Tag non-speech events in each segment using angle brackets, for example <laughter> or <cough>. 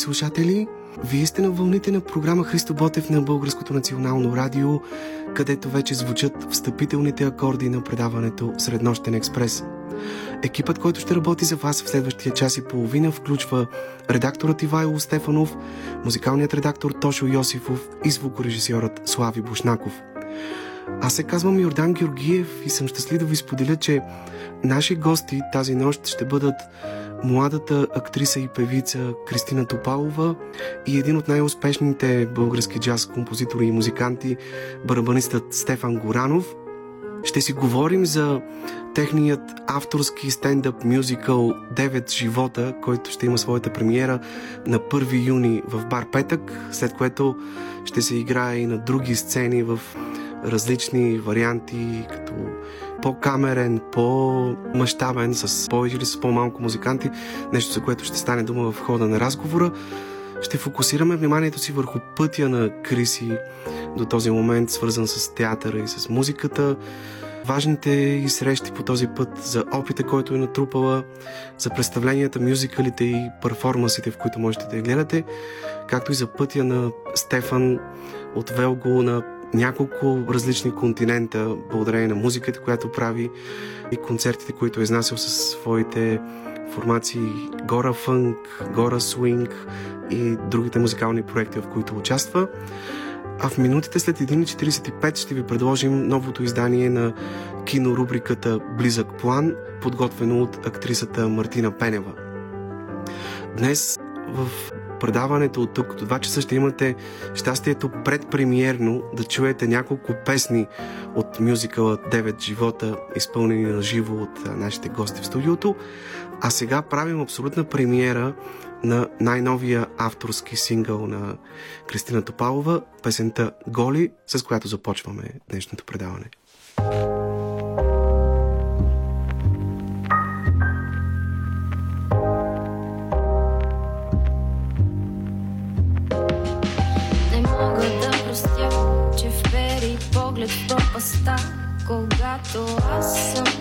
Слушатели! Вие сте на вълните на програма Христо Ботев на Българското национално радио, където вече звучат встъпителните акорди на предаването Среднощен експрес. Екипът, който ще работи за вас в следващия час и половина, включва редакторът Ивайло Стефанов, музикалният редактор Тошо Йосифов и звукорежисьорът Слави Бушнаков. Аз се казвам Йордан Георгиев и съм щастлив да ви споделя, че наши гости тази нощ ще бъдат младата актриса и певица Кристина Топалова и един от най-успешните български джаз композитори и музиканти, барабанистът Стефан Горанов. Ще си говорим за техният авторски стендъп мюзикъл 9 живота, който ще има своята премиера на 1 юни в Бар Петък, след което ще се играе и на други сцени в различни варианти, като по-камерен, по-мащабен, с повече или с по-малко музиканти, нещо за което ще стане дума в хода на разговора. Ще фокусираме вниманието си върху пътя на Криси до този момент, свързан с театъра и с музиката, важните и срещи по този път, за опита, който е натрупала, за представленията, мюзикалите и перформансите, в които можете да я гледате, както и за пътя на Стефан от Велго на няколко различни континента, благодарение на музиката, която прави и концертите, които е изнасял със своите формации Гора Фънк, Гора Свинг и другите музикални проекти, в които участва. А в минутите след 1.45 ще ви предложим новото издание на кинорубриката Близък план, подготвено от актрисата Мартина Пенева. Днес в предаването от тук до 2 часа ще имате щастието предпремиерно да чуете няколко песни от мюзикъла 9 живота, изпълнени на живо от нашите гости в студиото. А сега правим абсолютна премиера на най-новия авторски сингъл на Кристина Топалова, песента Голи, с която започваме днешното предаване. пропаста, когато аз съм тук.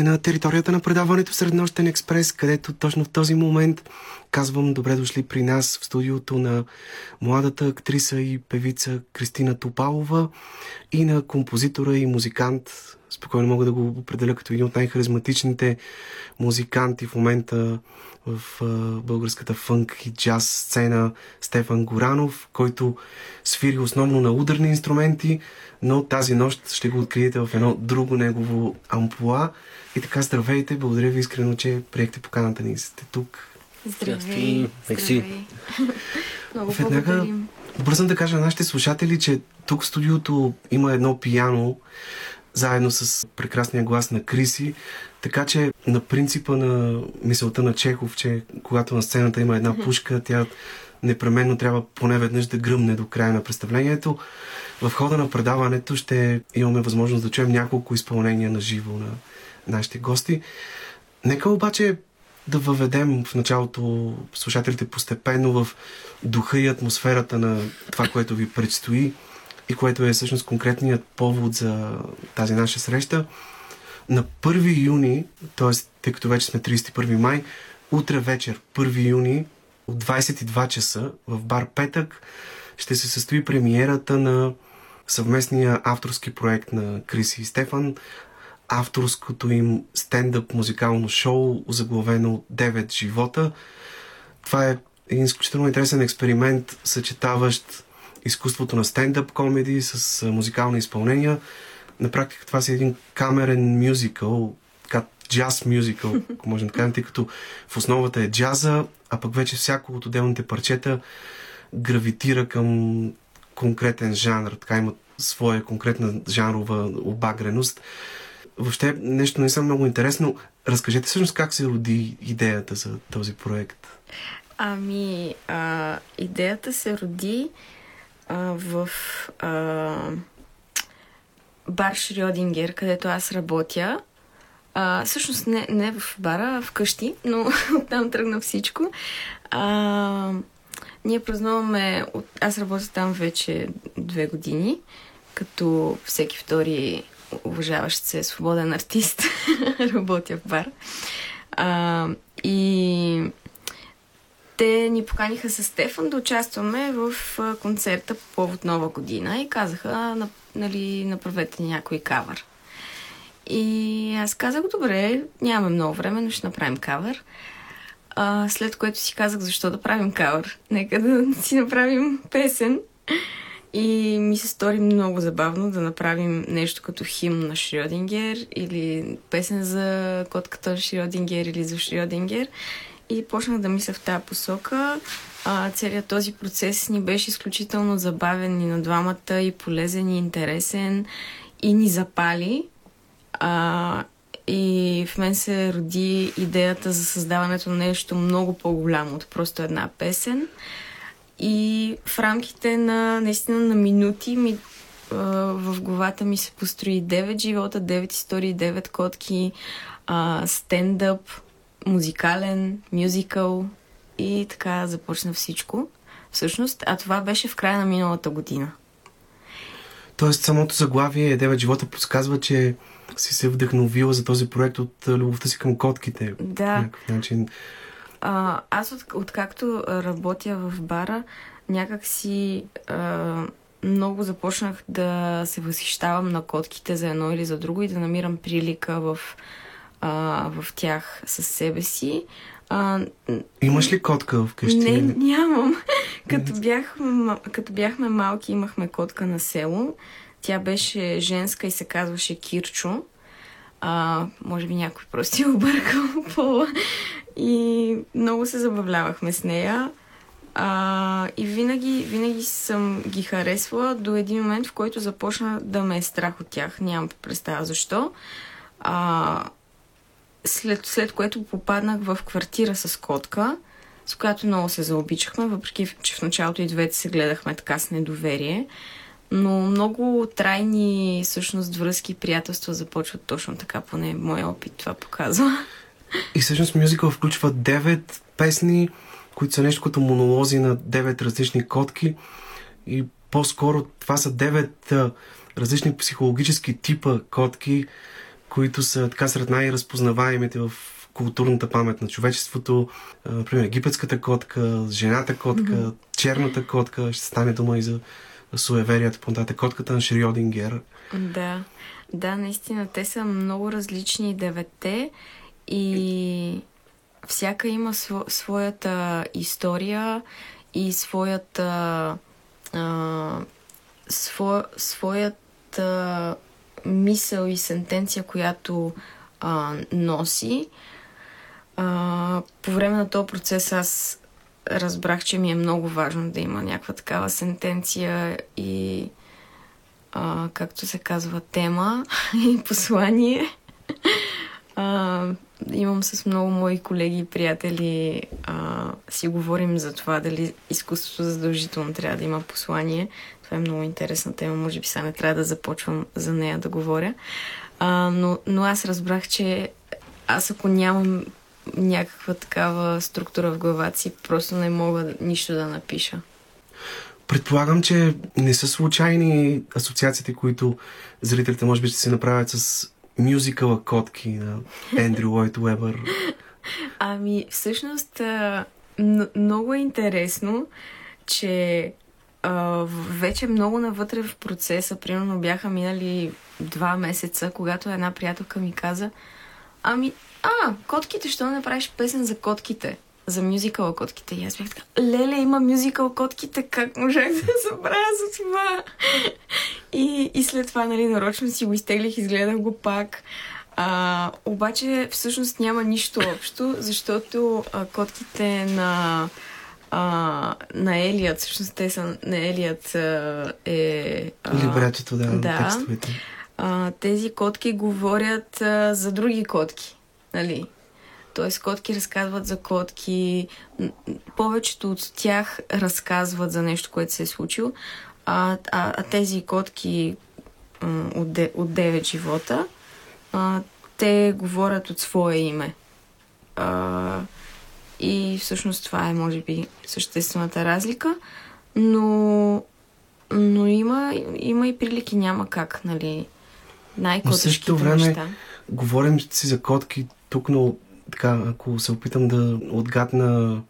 Сте на територията на предаването Среднощен експрес, където точно в този момент казвам добре дошли при нас в студиото на младата актриса и певица Кристина Топалова и на композитора и музикант, спокойно мога да го определя като един от най-харизматичните музиканти в момента в българската фънк и джаз сцена Стефан Горанов, който свири основно на ударни инструменти, но тази нощ ще го откриете в едно друго негово ампула. И така, здравейте, благодаря ви искрено, че приехте поканата ни. Сте тук. Здравей! Здравей! <laughs> Много Веднага благодарим. бързам да кажа на нашите слушатели, че тук в студиото има едно пияно, заедно с прекрасния глас на Криси, така че на принципа на мисълта на Чехов, че когато на сцената има една пушка, тя непременно трябва поне веднъж да гръмне до края на представлението. В хода на предаването ще имаме възможност да чуем няколко изпълнения на живо на нашите гости. Нека обаче да въведем в началото слушателите постепенно в духа и атмосферата на това, което ви предстои и което е всъщност конкретният повод за тази наша среща. На 1 юни, т.е. тъй като вече сме 31 май, утре вечер, 1 юни, от 22 часа в бар Петък ще се състои премиерата на съвместния авторски проект на Криси и Стефан, авторското им стендъп музикално шоу, озаглавено 9 живота. Това е един изключително интересен експеримент, съчетаващ изкуството на стендъп комеди с музикални изпълнения. На практика това си един камерен мюзикъл, така джаз мюзикъл, <laughs> ако можем да кажем, тъй като в основата е джаза, а пък вече всяко от отделните парчета гравитира към конкретен жанр, така има своя конкретна жанрова обагреност. Въобще нещо не е много интересно. Разкажете всъщност как се роди идеята за този проект. Ами, а, идеята се роди а, в а, бар Шрёдингер, където аз работя. А, всъщност не, не в бара, а вкъщи, но <laughs> оттам тръгна всичко. А, ние празнуваме, аз работя там вече две години, като всеки втори уважаващ се свободен артист <laughs> работя в бар. А, и те ни поканиха с Стефан да участваме в концерта по повод Нова година и казаха, на, нали, направете някой кавър. И аз казах, добре, нямаме много време, но ще направим кавър. А, след което си казах, защо да правим кавър? Нека да си направим песен. И ми се стори много забавно да направим нещо като химн на Шрёдингер или песен за котката Шрёдингер или за Шрёдингер. И почнах да мисля в тази посока. А, целият този процес ни беше изключително забавен и на двамата, и полезен, и интересен, и ни запали. А, и в мен се роди идеята за създаването на нещо много по-голямо от просто една песен. И в рамките на наистина на минути ми, а, в главата ми се построи 9 живота, 9 истории, 9 котки, а, стендъп, музикален, мюзикъл и така започна всичко. Всъщност, а това беше в края на миналата година. Тоест, самото заглавие Девет живота подсказва, че си се вдъхновила за този проект от любовта си към котките. Да. По някакъв начин. А, аз от, откакто работя в бара, някак си а, много започнах да се възхищавам на котките за едно или за друго и да намирам прилика в, а, в тях със себе си. А, Имаш ли котка вкъщи? не, нямам. <laughs> като, бях, като бяхме малки, имахме котка на село. Тя беше женска и се казваше Кирчо. А, може би някой просто си е объркал <laughs> пола. И много се забавлявахме с нея. А, и винаги, винаги съм ги харесвала до един момент, в който започна да ме е страх от тях. Нямам представа защо. А, след, след което попаднах в квартира с котка, с която много се заобичахме, въпреки че в началото и двете се гледахме така с недоверие. Но много трайни всъщност връзки и приятелства започват точно така, поне моя опит това показва. И всъщност мюзикъл включва 9 песни, които са нещо като монолози на 9 различни котки. И по-скоро това са 9 а, различни психологически типа котки, които са така сред най-разпознаваемите в културната памет на човечеството. Например, египетската котка, жената котка, mm-hmm. черната котка. Ще стане дума и за суеверията по нататък. Котката на Шриодингер. Да, да, наистина, те са много различни девете и всяка има сво, своята история и своята сво, своята мисъл и сентенция, която а, носи. А, по време на този процес аз разбрах, че ми е много важно да има някаква такава сентенция и а, както се казва, тема <laughs> и послание. А, имам с много мои колеги и приятели а, си говорим за това дали изкуството задължително трябва да има послание. Това е много интересна тема. Може би сега не трябва да започвам за нея да говоря. А, но, но аз разбрах, че аз ако нямам някаква такава структура в главата си, просто не мога нищо да напиша. Предполагам, че не са случайни асоциациите, които зрителите може би ще се направят с мюзикъла Котки на Ендрю Лойд Уебър. Ами, всъщност, много е интересно, че вече много навътре в процеса, примерно бяха минали два месеца, когато една приятелка ми каза, ами, а, котките, що не направиш песен за котките? За мюзикъла котките. И аз бях така, леле, има мюзикъл котките, как можах да забравя за това? И, и след това, нали, нарочно си го изтеглих, изгледах го пак. А, обаче, всъщност няма нищо общо, защото а, котките на а, на Елият, всъщност те са на Елият а, е... А, Либретото, да, да. текстовете. а, тези котки говорят а, за други котки, нали? Тоест, котки разказват за котки, повечето от тях разказват за нещо, което се е случило, а, а, а тези котки от, де, от 9 живота, а, те говорят от свое име. А, и всъщност това е, може би, съществената разлика. Но, но има, има и прилики, няма как, нали? Най-котешките време неща. говорим си за котки тук, но така, ако се опитам да отгадна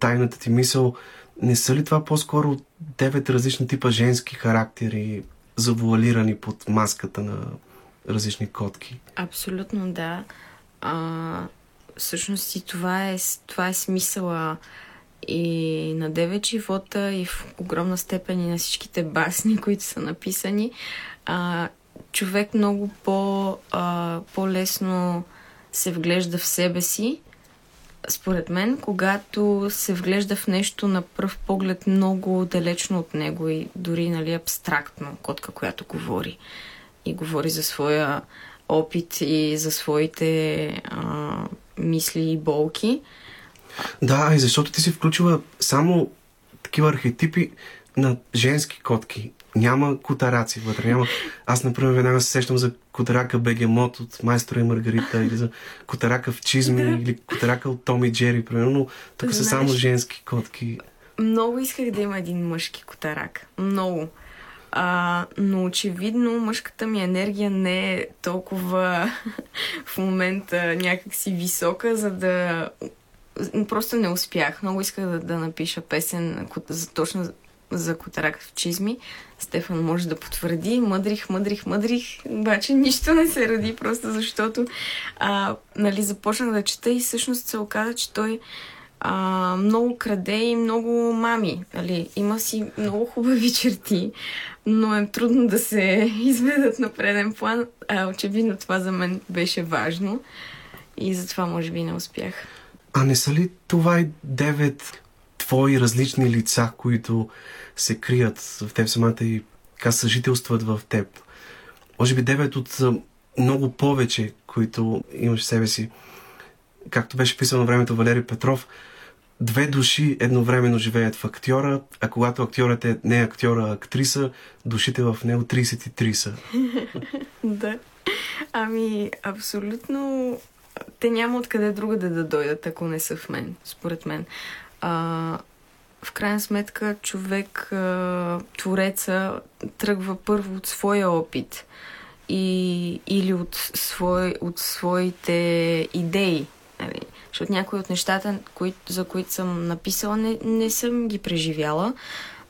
тайната ти мисъл, не са ли това по-скоро девет различни типа женски характери, завуалирани под маската на различни котки? Абсолютно да. А, всъщност и това е, това е смисъла и на Девет живота и в огромна степен и на всичките басни, <laughs> които са написани. А, човек много по, а, по-лесно се вглежда в себе си, според мен, когато се вглежда в нещо на пръв поглед много далечно от него и дори нали, абстрактно, котка, която говори. И говори за своя опит и за своите а, мисли и болки. Да, и защото ти си включила само такива архетипи на женски котки. Няма котараци вътре. Няма... Аз, например, веднага се сещам за котарака Бегемот от Майстора и Маргарита или за котарака в Чизми или котарака от Томи Джери, примерно. Но тук са Знаеш- само женски котки. Много исках да има един мъжки котарак. Много. А, но очевидно мъжката ми енергия не е толкова <laughs> в момента някакси висока, за да... Просто не успях. Много исках да, да напиша песен за, точно за котарак в чизми. Стефан може да потвърди. Мъдрих, мъдрих, мъдрих. Обаче нищо не се роди, просто защото а, нали, започнах да чета и всъщност се оказа, че той а, много краде и много мами. Нали? Има си много хубави черти, но е трудно да се <laughs> изведат на преден план. А, очевидно това за мен беше важно и затова може би не успях. А не са ли това и девет твои различни лица, които се крият в теб самата и така съжителстват в теб? Може би девет от много повече, които имаш в себе си. Както беше писал на времето Валери Петров, две души едновременно живеят в актьора, а когато актьорът е не актьора, а актриса, душите в него 33 са. <laughs> Да. Ами, абсолютно. Те няма откъде другаде да дойдат, ако не са в мен, според мен. А, в крайна сметка, човек, а, твореца, тръгва първо от своя опит. и, или от, свой, от своите идеи. Нали? Защото някои от нещата, кои, за които съм написала, не, не съм ги преживяла,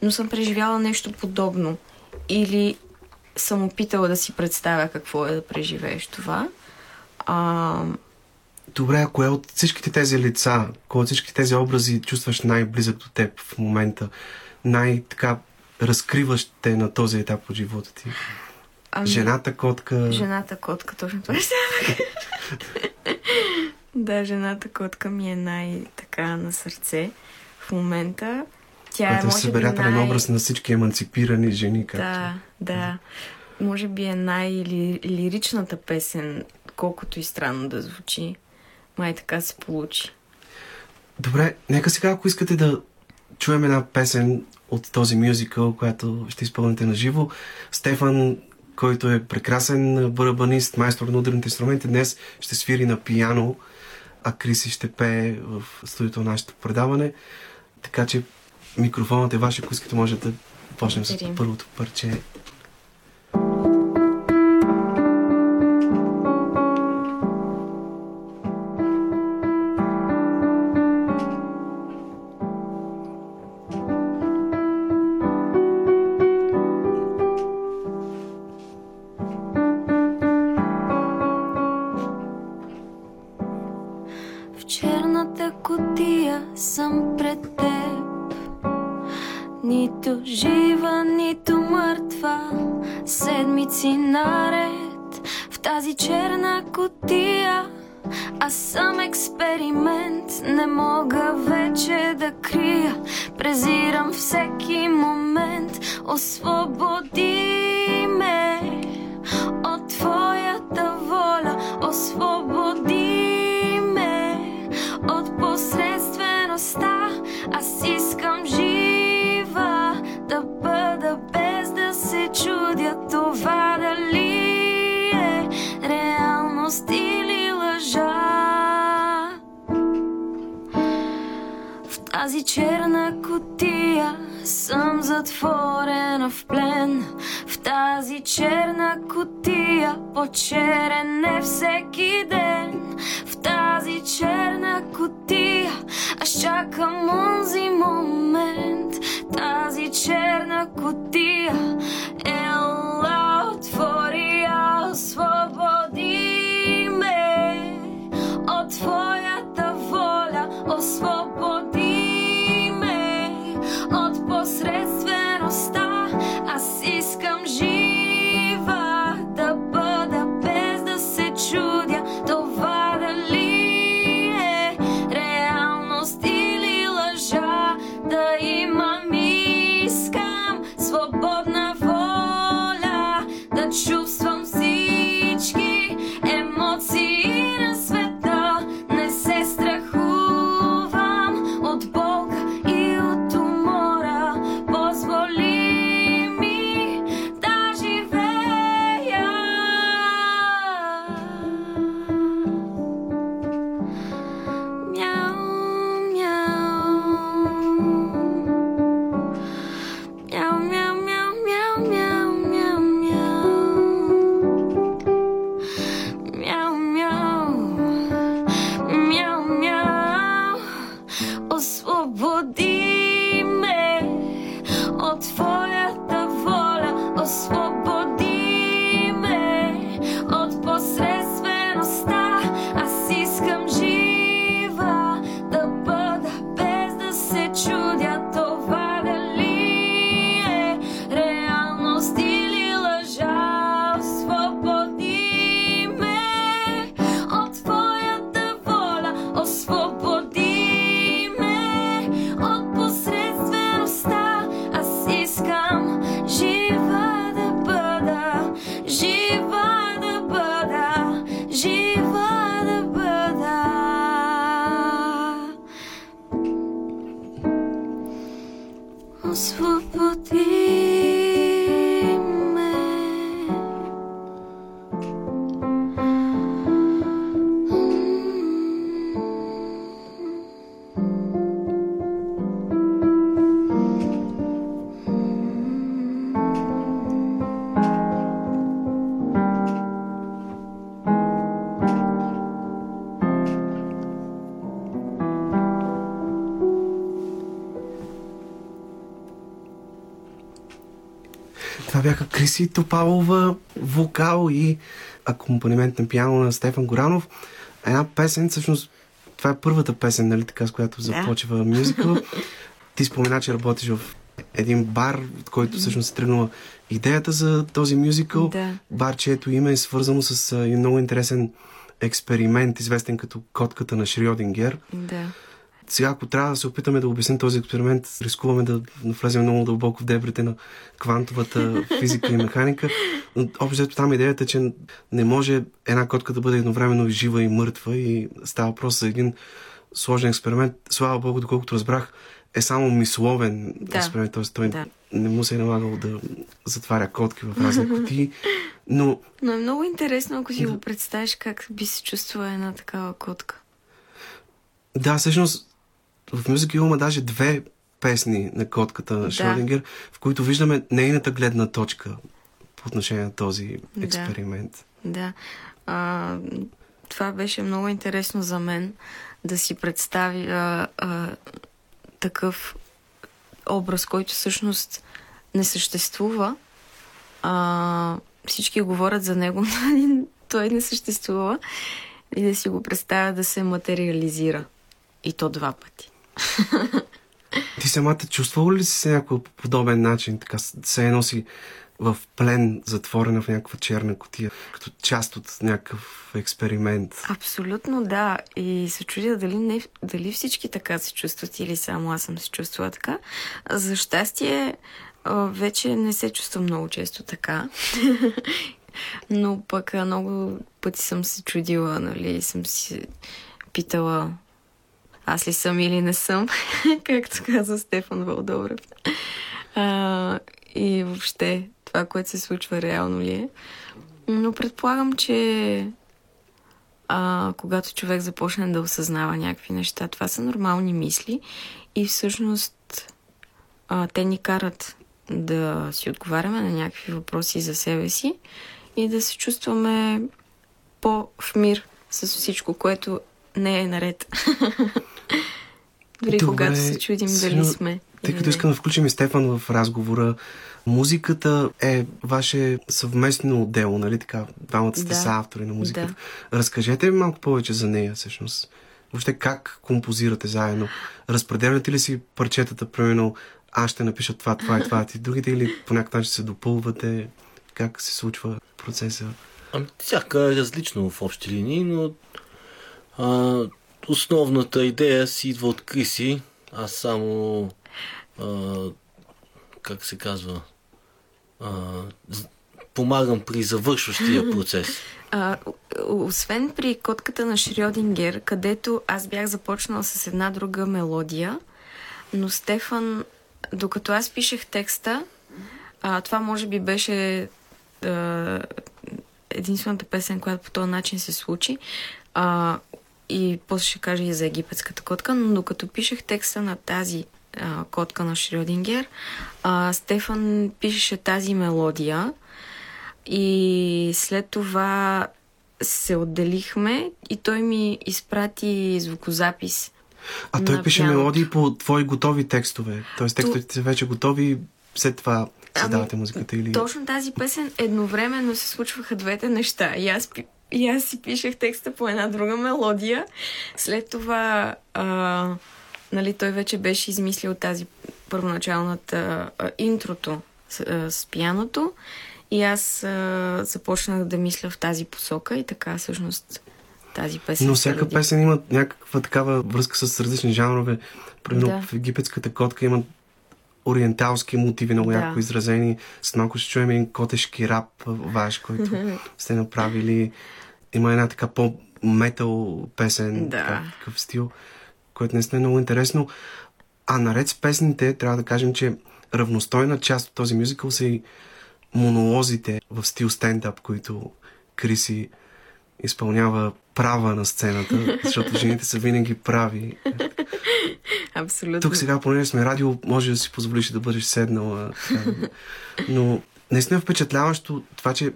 но съм преживяла нещо подобно. Или съм опитала да си представя какво е да преживееш това. А, Добре, а кое от всичките тези лица, кое от всичките тези образи чувстваш най-близък до теб в момента? Най-така разкриващ те на този етап от живота ти? ами, Жената котка. Жената котка, точно това ще <laughs> Да, жената котка ми е най-така на сърце в момента. Тя Който е, е може би, събирателен най... образ на всички емансипирани жени. Както. Да, да. Може би е най-лиричната песен, колкото и странно да звучи. Май така се получи. Добре, нека сега, ако искате да чуем една песен от този мюзикъл, която ще изпълните на живо. Стефан, който е прекрасен барабанист, майстор на ударните инструменти, днес ще свири на пияно, а Криси ще пее в студиото на нашето предаване. Така че микрофонът е ваш, ако искате може да почнем с първото парче. Криси Топалова, вокал и акомпанимент на пиано на Стефан Горанов. Една песен, всъщност, това е първата песен, нали така, с която започва мюзикъл. Ти спомена, че работиш в един бар, от който всъщност е тръгнала идеята за този мюзикъл. Да. Бар, чието име е свързано с един много интересен експеримент, известен като котката на Шрьодингер. Да. Сега, ако трябва да се опитаме да обясним този експеримент, рискуваме да влезем много дълбоко в дебрите на квантовата <laughs> физика и механика. Но общо там идеята е, че не може една котка да бъде едновременно и жива и мъртва и става въпрос за един сложен експеримент. Слава Богу, доколкото разбрах, е само мисловен Да. експеримент, т.е. той Да. не му се е налагало да затваря котки в разни <laughs> кутии, но Но е много интересно, ако си го представиш как би се чувствала една такава котка. Да, всъщност в Music има даже две песни на котката на Да. Шродингер, в които виждаме нейната гледна точка по отношение на този Да. експеримент. Да. А, това беше много интересно за мен да си представя а, такъв образ, който всъщност не съществува. А, всички говорят за него, <laughs> но той не съществува. И да си го представя да се материализира. И то два пъти. <laughs> Ти самата чувствала ли си се някакъв подобен начин, така се едно си в плен, затворена в някаква черна котия, като част от някакъв експеримент? Абсолютно да. И се чудя дали, не, дали всички така се чувстват или само аз съм се чувствала така. За щастие, вече не се чувствам много често така. <laughs> Но пък много пъти съм се чудила, нали, съм си питала аз ли съм или не съм, <laughs> както каза Стефан Вълдобрев. А, и въобще това, което се случва реално ли е. Но предполагам, че а, когато човек започне да осъзнава някакви неща, това са нормални мисли и всъщност а, те ни карат да си отговаряме на някакви въпроси за себе си и да се чувстваме по-в мир с всичко, което не е наред. <laughs> Дори Добре, когато се чудим дали сега, сме. Тъй като не. искам да включим и Стефан в разговора, музиката е ваше съвместно дело, нали така? Двамата сте Да. са автори на музиката. Да. Разкажете ми малко повече за нея, всъщност. Въобще как композирате заедно? Разпределяте ли си парчетата, примерно, аз ще напиша това, това и това, ти другите или по някакъв начин се допълвате? Как се случва процеса? Ами, всяка е различно в общи линии, но а, основната идея си идва от Криси. Аз само а, как се казва а, помагам при завършващия <laughs> процес. А, освен при котката на Шрьодингер, където аз бях започнала с една друга мелодия, но Стефан, докато аз пишех текста, а, това може би беше а, единствената песен, която по този начин се случи. А, и после ще кажа и за египетската котка, но докато пишех текста на тази а, котка на Шрьодингер, а, Стефан пишеше тази мелодия и след това се отделихме и той ми изпрати звукозапис. А той пише пианото. мелодии по твои готови текстове. Тоест текстовете са вече готови, след това създавате музиката или... Точно тази песен едновременно се случваха двете неща. И аз, и аз си пишех текста по една друга мелодия. След това а, нали, той вече беше измислил тази първоначалната а, интрото с, а, с пияното. И аз а, започнах да мисля в тази посока и така всъщност тази песен. Но всяка роди. песен има някаква такава връзка с различни жанрове. Примерно Да. в египетската котка има ориенталски мотиви, много Да. ярко изразени. С малко ще чуем един котешки рап ваш, който <laughs> сте направили. Има една така по-метал песен, Да. такъв стил, който наистина е много интересно. А наред с песните, трябва да кажем, че равностойна част от този мюзикъл са и монолозите в стил стендъп, които Криси изпълнява права на сцената, <laughs> защото жените са винаги прави. Абсолютно. Тук сега, понеже сме радио, може да си позволиш да бъдеш седнала. <laughs> Но наистина е впечатляващо това, че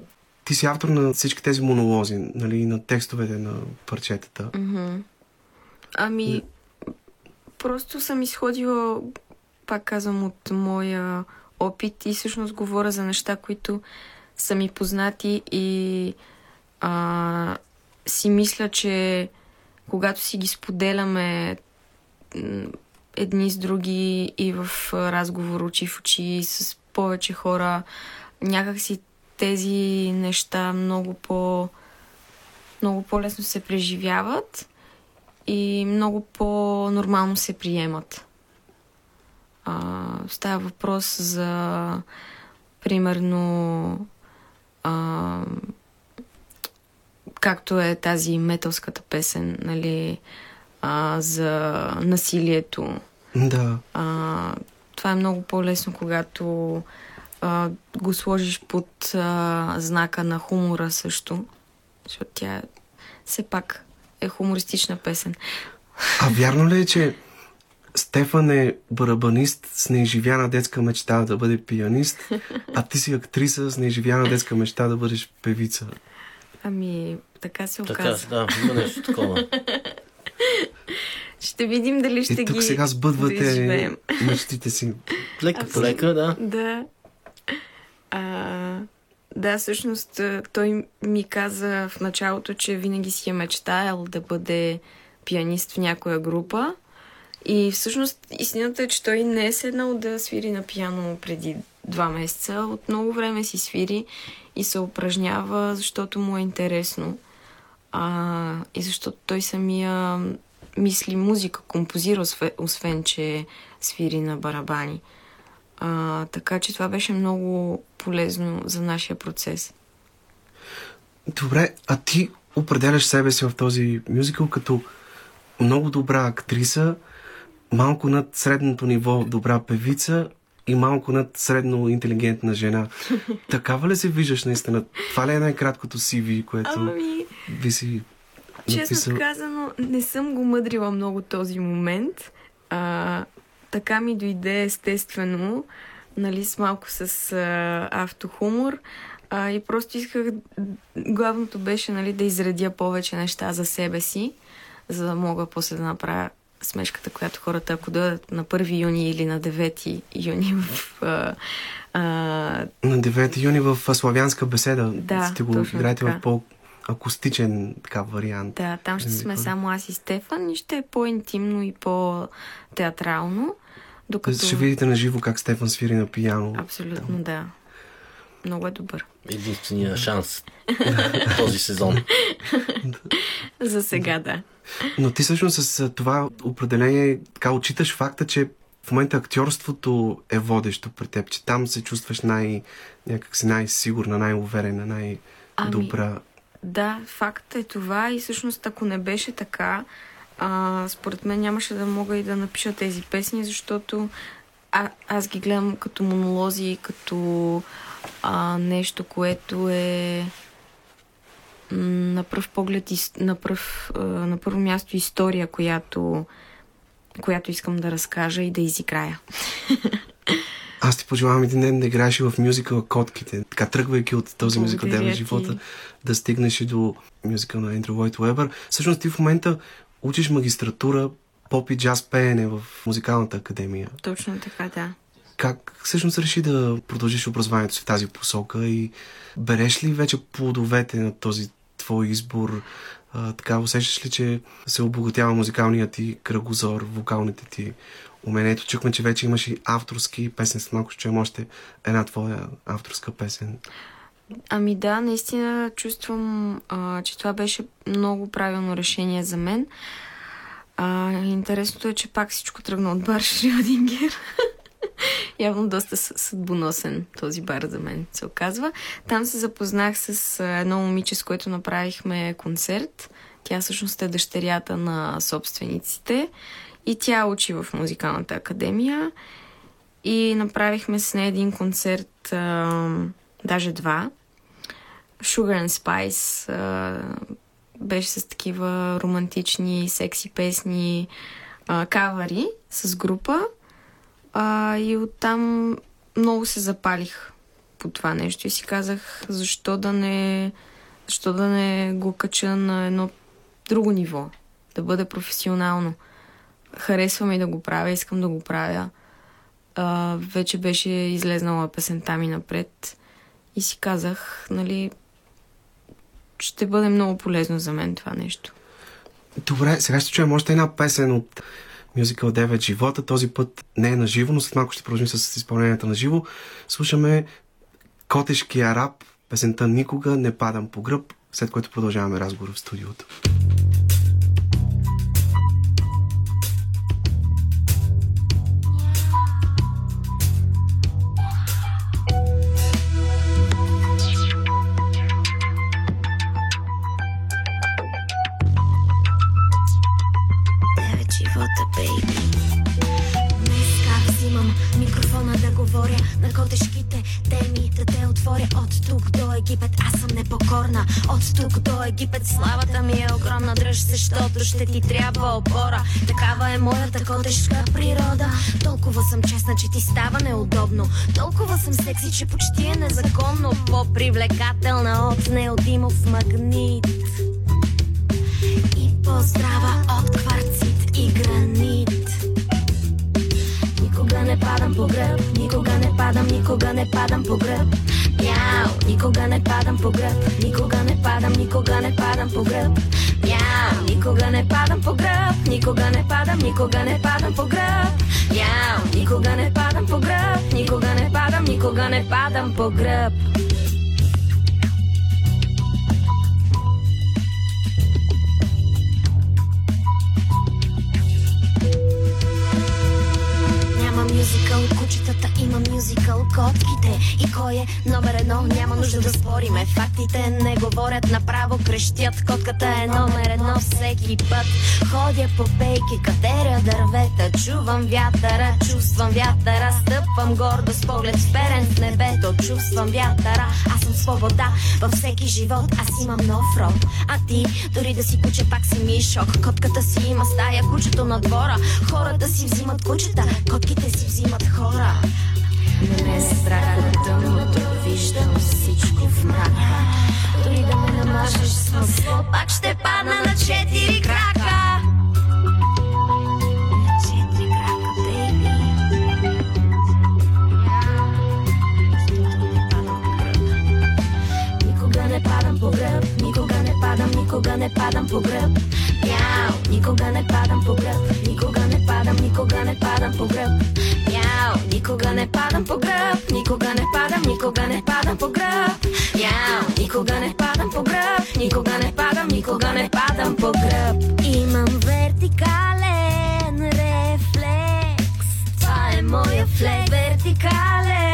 ти си автор на всички тези монолози, нали, на текстовете на парчетата. Мгм. Ами, просто съм изходила, пак казвам, от моя опит и всъщност говоря за неща, които са ми познати и а, си мисля, че когато си ги споделяме едни с други и в разговор очи в очи с повече хора, някакси тези неща много по много по-лесно се преживяват и много по-нормално се приемат. А, става въпрос за примерно а, както е тази металската песен, нали, а, за насилието. Да. А, това е много по-лесно, когато а, го сложиш под а, знака на хумора също, защото тя все пак е хумористична песен. А вярно ли е, че Стефан е барабанист с неизживяна детска мечта да бъде пианист, а ти си актриса с неизживяна детска мечта да бъдеш певица? Ами, така се Така, оказа. да, има нещо такова. <laughs> Ще видим дали ще И тук ги сега сбъдвате доизживеем. мечтите си. Лека по лека, да. Да. А, да, всъщност той ми каза в началото, че винаги си е мечтаял да бъде пианист в някоя група. И всъщност истината е, че той не е седнал да свири на пиано преди два месеца. От много време си свири и се упражнява, защото му е интересно. А, и защото той самия мисли музика, композира, освен, освен че свири на барабани. А, така че това беше много полезно за нашия процес. Добре, а ти определяш себе си в този мюзикъл като много добра актриса, малко над средното ниво добра певица и малко над средно интелигентна жена. <laughs> Такава ли се виждаш наистина? Това ли е най-краткото CV, което Ами, би си честно написал? казано, не съм го мъдрила много този момент. А, така ми дойде естествено, нали, с малко с а, автохумор. А, и просто исках, главното беше нали, да изредя повече неща за себе си, за да мога после да направя смешката, която хората, ако дойдат на 1 юни или на 9 юни в а, а, На 9 юни в Славянска беседа Да, сте го играете в по-акустичен така вариант. Да, там ще сме само аз и Стефан и ще е по-интимно и по-театрално. Докато... Ще видите на живо как Стефан свири на пияно. Абсолютно, да. Много е добър. Единствения шанс <laughs> този сезон. <laughs> За сега, да. Но ти всъщност с това определение така отчиташ факта, че в момента актьорството е водещо при теб, че там се чувстваш най, някак си най-сигурна, най-уверена, най-добра. Да, факт е това и всъщност ако не беше така, а, според мен нямаше да мога и да напиша тези песни, защото а, аз ги гледам като монолози, като а, нещо, което е на пръв поглед, на, пръв, на първо място история, която, която искам да разкажа и да изиграя. Аз ти пожелавам един ден да играеш в мюзикъла Котките. Така тръгвайки от този мюзикъл ти. живота, да стигнеш и до мюзикъл на Ендрю Лойд Уебър. Всъщност ти в момента учиш магистратура поп и джаз пеене в музикалната академия. Точно така, да. Как всъщност реши да продължиш образованието си в тази посока и береш ли вече плодовете на този твой избор? А, така усещаш ли, че се обогатява музикалният ти кръгозор, вокалните ти умения? Ето чухме, че вече имаш и авторски песен. След малко ще чуем още една твоя авторска песен. Ами да, наистина чувствам, а, че това беше много правилно решение за мен. А, интересното е, че пак всичко тръгна от бар <laughs> Шрёдингер. Явно доста съ- съдбоносен този бар за мен, се оказва. Там се запознах с едно момиче, с което направихме концерт. Тя всъщност е дъщерята на собствениците и тя учи в музикалната академия. И направихме с нея един концерт, а, даже два. Sugar and Spice а, беше с такива романтични, секси песни, а, кавари с група. А, и оттам много се запалих по това нещо и си казах, защо да не, защо да не го кача на едно друго ниво, да бъде професионално. Харесва ми да го правя, искам да го правя. а, вече беше излезнала песента ми напред и си казах, нали, ще бъде много полезно за мен това нещо. Добре, сега ще чуем още една песен от мюзикъл 9 Живота. Този път не е на живо, но след малко ще продължим с изпълнението на живо. Слушаме Котешки араб, песента Никога не падам по гръб, след което продължаваме разговор в студиото. На котешките теми, да те отворя от тук до Египет. Аз съм непокорна, от тук до Египет. Славата ми е огромна, дръж, защото ще ти трябва опора. Такава е моята котешка природа. Толкова съм честна, че ти става неудобно. Толкова съм секси, че почти е незаконно. По-привлекателна от неодимов магнит. И поздрава от кварцит падам по гръб, никога не падам, никога не падам по гръб. Мяу, никога не падам по гръб, никога не падам, никога не падам по гръб. Мяу, никога не падам по гръб, никога не падам, никога не падам по гръб. Мяу, никога не падам по гръб, никога не падам, никога не падам по гръб. Мюзикъл. Кучетата, има мюзикъл. Котките И кой е номер едно, няма нужда да спориме Фактите. Не говорят направо, крещят. Котката е номер едно всеки път. Ходя по пейки, катеря дървета. Чувам вятъра, чувствам вятъра. Стъпвам гордо с поглед вперен в небето. Чувствам вятъра, аз съм свобода Във всеки живот. Аз имам нов род А ти, дори да си куче, пак си мишок Котката си има стая, кучето на двора. Хората си взимат кучета, котките си взимат хора. Не ме е страх от тъмното, виждам всичко в мрака. Дори да ме намажеш с масло, пак ще падна на четири крака. По гръб, никога не падам, никога не падам по гръб. Мяу, никога не падам по гръб, никога не падам, никога не падам по гръб. Никога не падам по гръб, никога не падам, никога не падам по гръб. Мяу, никога не падам по гръб, никога не падам, никога не падам по гръб. Имам вертикален рефлекс, това е моя флекс. Вертикален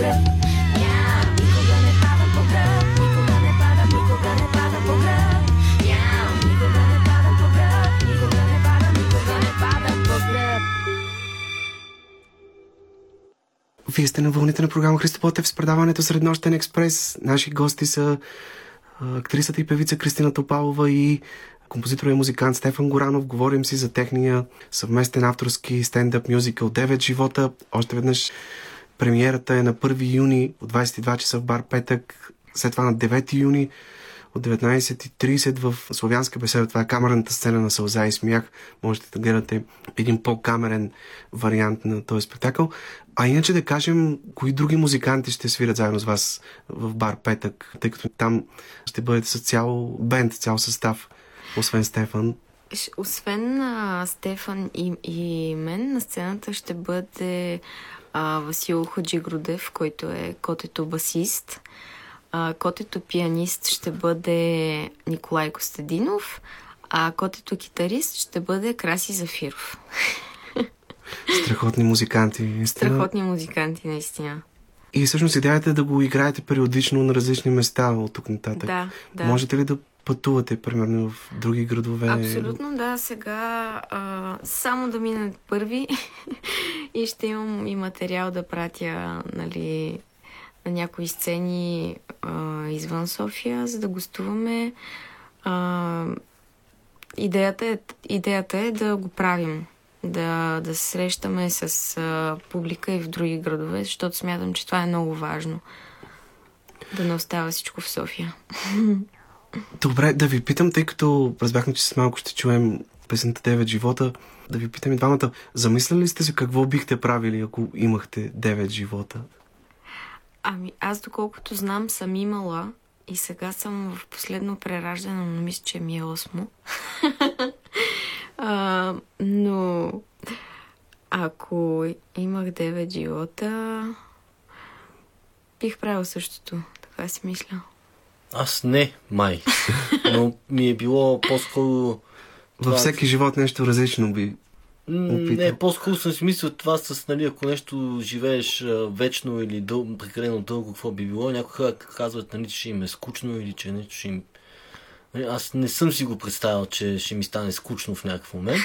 Вие сте на вълните на програма Христо Ботев с предаването Среднощен експрес. Наши гости са актрисата и певица Кристина Топалова и композитор и музикант Стефан Горанов. Говорим си за техния съвместен авторски стендъп мюзикъл 9 живота. Още веднъж премиерата е на 1 юни от 22 часа в бар Петък. След това на 9 юни от 19.30 в Славянска беседа. Това е камерната сцена на Сълза и смях. Можете да гледате един по-камерен вариант на този спектакъл. А иначе да кажем, кои други музиканти ще свирят заедно с вас в бар Петък, тъй като там ще бъдете с цял бенд, цял състав, освен Стефан. Освен а, Стефан и, и мен, на сцената ще бъде а, Васил Хаджигрудев, който е котето басист. А, котето пианист ще бъде Николай Костадинов, а котето китарист ще бъде Краси Зафиров. Страхотни музиканти. наистина. Страхотни музиканти, наистина. И всъщност идеята е да го играете периодично на различни места от тук нататък. Да, да. Можете ли да пътувате, примерно, в други градове? Абсолютно, да. Сега а, само да минат първи <laughs> и ще имам и материал да пратя, нали, на някои сцени а, извън София, за да гостуваме. А, идеята, е, идеята е да го правим. Да, да се срещаме с а, публика и в други градове, защото смятам, че това е много важно. Да не остава всичко в София. <laughs> Добре, да ви питам, тъй като разбрахме, че с малко ще чуем песента 9 живота, да ви питам и двамата, замисляли сте се какво бихте правили, ако имахте 9 живота? Ами, аз доколкото знам, съм имала и сега съм в последно прераждане, но мисля, че ми е осмо. <laughs> но ако имах 9 живота, бих правил същото. Така си мисля. Аз не, май. Но ми е било по-скоро... Във всеки живот нещо различно би опитал. Не, по-скоро съм си мислил това с, нали, ако нещо живееш а, вечно или дъл, прекалено дълго, какво би било. Някои хора казват, нали, че ще им е скучно или че нещо ще им... Нали, Аз не съм си го представил, че ще ми стане скучно в някакъв момент,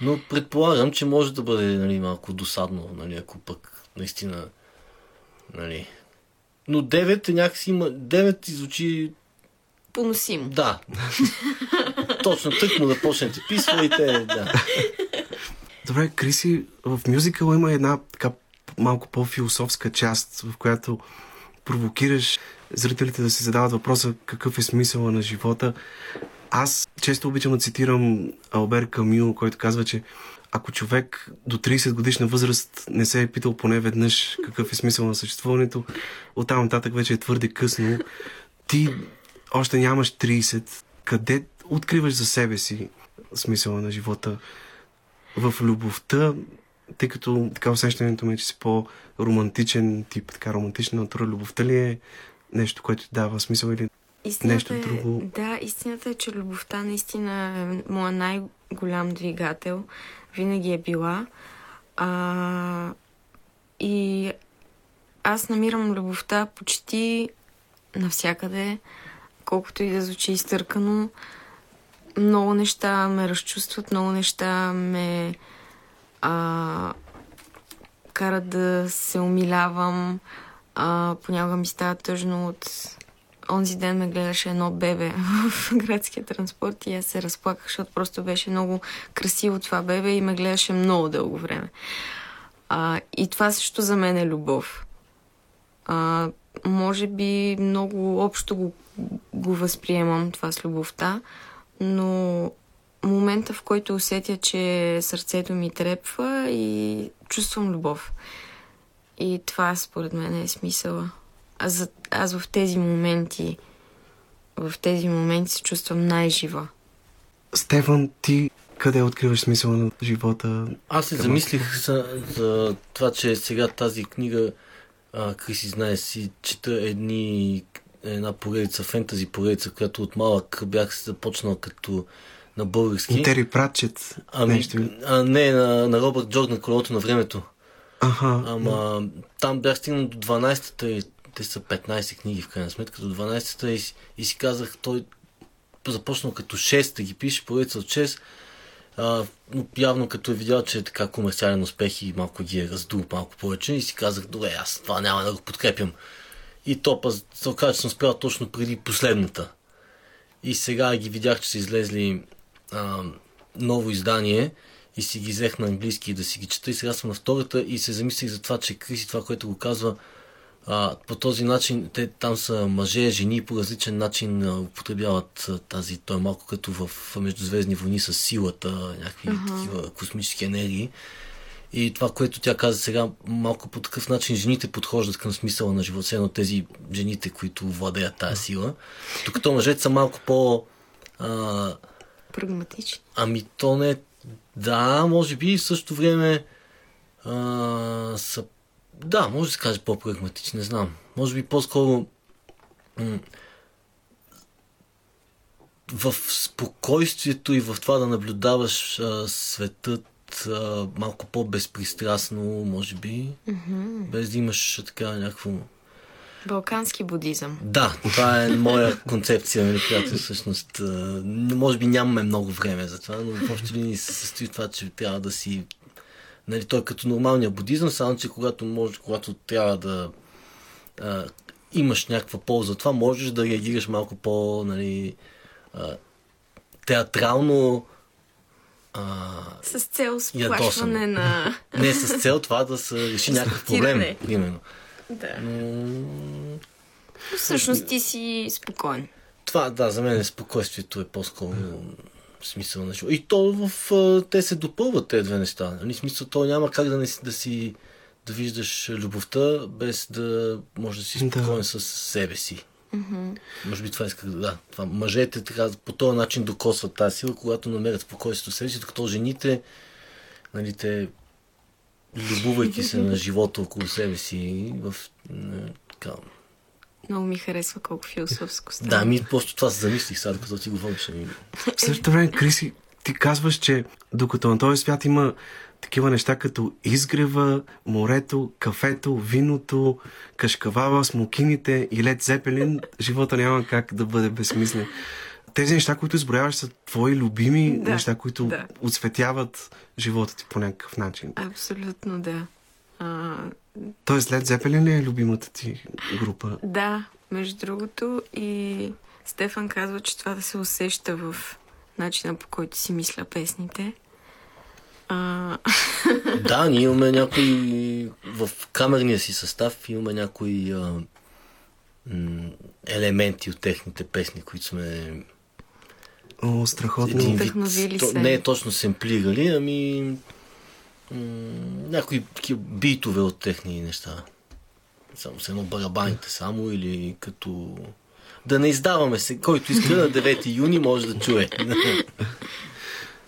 но предполагам, че може да бъде нали, малко досадно, нали, ако пък наистина... Нали. Но 9 е някакси има... 9 звучи Поносимо. да. Точно тъкмо да почнете писвайте. Да. Добре, Криси, в мюзикъл има една така малко по-философска част, в която провокираш зрителите да се задават въпроса какъв е смисъла на живота. Аз често обичам да цитирам Албер Камю, който казва, че ако човек до 30 годишна възраст не се е питал поне веднъж какъв е смисъл на съществуването, оттам нататък вече е твърде късно. Ти още нямаш 30. Къде откриваш за себе си смисъла на живота? в любовта, тъй като така усещането ми е, че си по-романтичен тип, така романтична натура, любовта ли е нещо, което ти дава смисъл или Истината Нещо е, друго. Да, истината е, че любовта наистина е моя най-голям двигател. Винаги е била. А, и аз намирам любовта почти навсякъде, колкото и да звучи изтъркано. Много неща ме разчувстват, много неща ме а, карат да се умилявам. А, понякога ми става тъжно от онзи ден ме гледаше едно бебе <laughs> в градския транспорт и аз се разплаках, защото просто беше много красиво това бебе и ме гледаше много дълго време. А, и това също за мен е любов. А, може би много общо го, го възприемам това с любовта, но момента, в който усетя, че сърцето ми трепва и чувствам любов. И това според мен е смисъла. Аз, аз в тези моменти, в тези моменти се чувствам най-жива. Стефан, ти къде откриваш смисъла на живота? Аз се замислих за, за това, че сега тази книга, а, Криси знае си, чета едни, една поредица, фентази поредица, която от малък бях започнал като на български. Тери Пратчет. Ами, нещо. а, не, на, на Робърт Джорд на колелото на времето. Аха. Ама там бях стигнал до 12-та и те са 15 книги в крайна сметка, до 12-та и, и си казах, той започнал като 6 да ги пише, поредица от 6, а, но явно като е видял, че е така комерциален успех и малко ги е раздул малко повече и си казах, добре, аз това няма да го подкрепям. И то пъз, се оказа, че съм спрял точно преди последната. И сега ги видях, че са излезли а, ново издание и си ги взех на английски да си ги чета и сега съм на втората и се замислих за това, че Криси това, което го казва а, по този начин, те там са мъже, жени по различен начин а, употребяват а, тази, той е малко като в Междузвездни войни с силата, някакви такива космически енергии. И това, което тя каза сега, малко по такъв начин жените подхождат към смисъла на живота, едно тези жените, които владеят тази сила. Докато мъжете са малко по... А, Прагматични. Ами то не... Да, може би в същото време а, са... Да, може да се каже по-прагматични, не знам. Може би по-скоро м- в спокойствието и в това да наблюдаваш а, светът а, малко по-безпристрастно, може би, mm-hmm. без да имаш така някакво Балкански будизъм. Да, това е моя концепция, нали, която всъщност може би нямаме много време за това, но в общи линии се състои това, че трябва да си нали, той е като нормалния будизъм, само че когато, може, когато трябва да а, имаш някаква полза от това, можеш да реагираш малко по нали, а, театрално а, С цел сплашване на... <laughs> не с цел това да се реши <laughs> някакъв проблем, примерно. Да. Но всъщност ти си спокоен. Това, да, за мен спокойствието е по-скоро смисъл на живота. И то в... те се допълват тези две неща. Нали? Смисъл, то няма как да, не, си- да си да виждаш любовта, без да може да си Да. спокоен с себе си. Може би това исках да... Да, това. Мъжете така, по този начин докосват тази сила, когато намерят спокойствието в себе си, докато жените, нали, те, любувайки се на живота около себе си, в... не, така, Много ми харесва колко философско става. да, ми просто това се замислих сега, докато ти говориш. Ами, В същото време, Криси, ти казваш, че докато на този свят има такива неща като изгрева, морето, кафето, виното, кашкавала, смокините и лед зепелин, живота няма как да бъде безсмислен. Тези неща, които изброяваш, са твои любими Да, неща, които да. осветяват живота ти по някакъв начин. Абсолютно да. А, Тоест, Лед Зепелин ли е любимата ти група? да, между другото и Стефан казва, че това да се усеща в начина по който си мисля песните. А, <laughs> Да, ние имаме някои в камерния си състав имаме някои а, м, елементи от техните песни, които сме О, страхотно. един вид, не е точно семплирали, ами м, някои такива битове от техни неща. Само с едно барабаните само или като... Да не издаваме се. Който иска на 9 юни може да чуе. <laughs>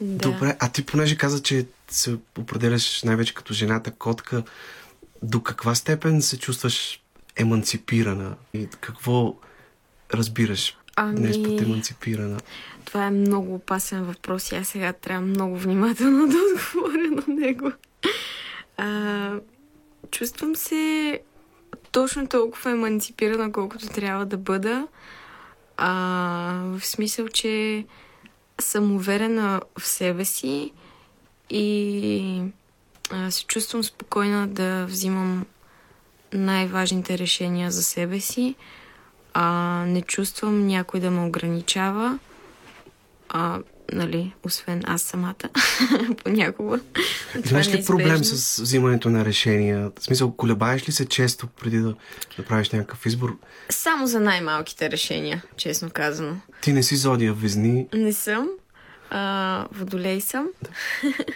да. Добре, а ти понеже каза, че се определяш най-вече като жената котка, до каква степен се чувстваш еманципирана? И какво разбираш Ами- днес под еманципирана? Това е много опасен въпрос и аз сега трябва много внимателно <laughs> да отговоря на него. А, чувствам се точно толкова еманципирана, колкото трябва да бъда. А, в смисъл, че съм уверена в себе си и а, се чувствам спокойна да взимам най-важните решения за себе си. А, не чувствам някой да ме ограничава. А, нали, освен аз самата, <laughs> понякога. Това Имаш е ли проблем неизбежно. с взимането на решения? В смисъл, колебаеш ли се често преди да направиш някакъв избор? Само за най-малките решения, честно казано. Ти не си зодия везни. Не съм. А, водолей съм.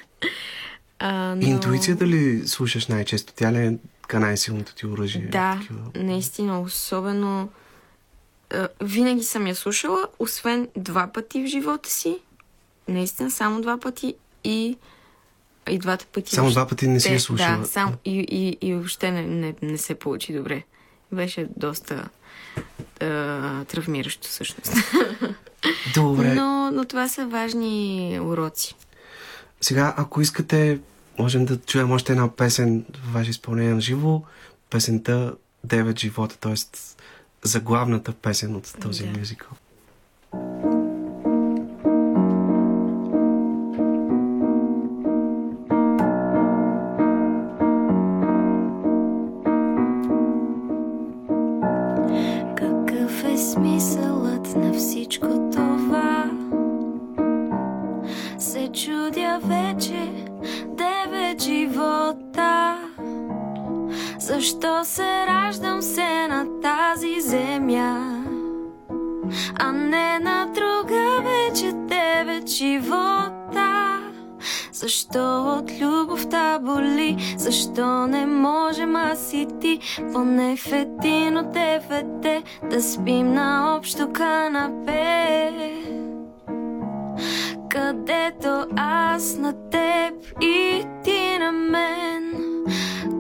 <laughs> а, но... Интуицията ли слушаш най-често? Тя ли е най-силното ти оръжие? Да, Такива? наистина, особено. А, Винаги съм я слушала, освен два пъти в живота си. Наистина, само два пъти и. И двата пъти. Само два пъти не си я слушала. Да, сам, и, и, и въобще не, не, не се получи добре. Беше доста а, травмиращо всъщност. <laughs> Добре. Но, но това са важни уроци. Сега, ако искате, можем да чуем още една песен в ваше изпълнение на живо. Песента Девет живота, т.е. заглавната песен от този Да. мюзикъл. Какъв е смисълът на всичко това? Се чудя вече Защо се раждам се на тази земя? А не на друга вече девет живота. Защо от любовта боли? Защо не можем аз и ти Поне в един от девете Да спим на общо канапе Където аз на теб и ти на мен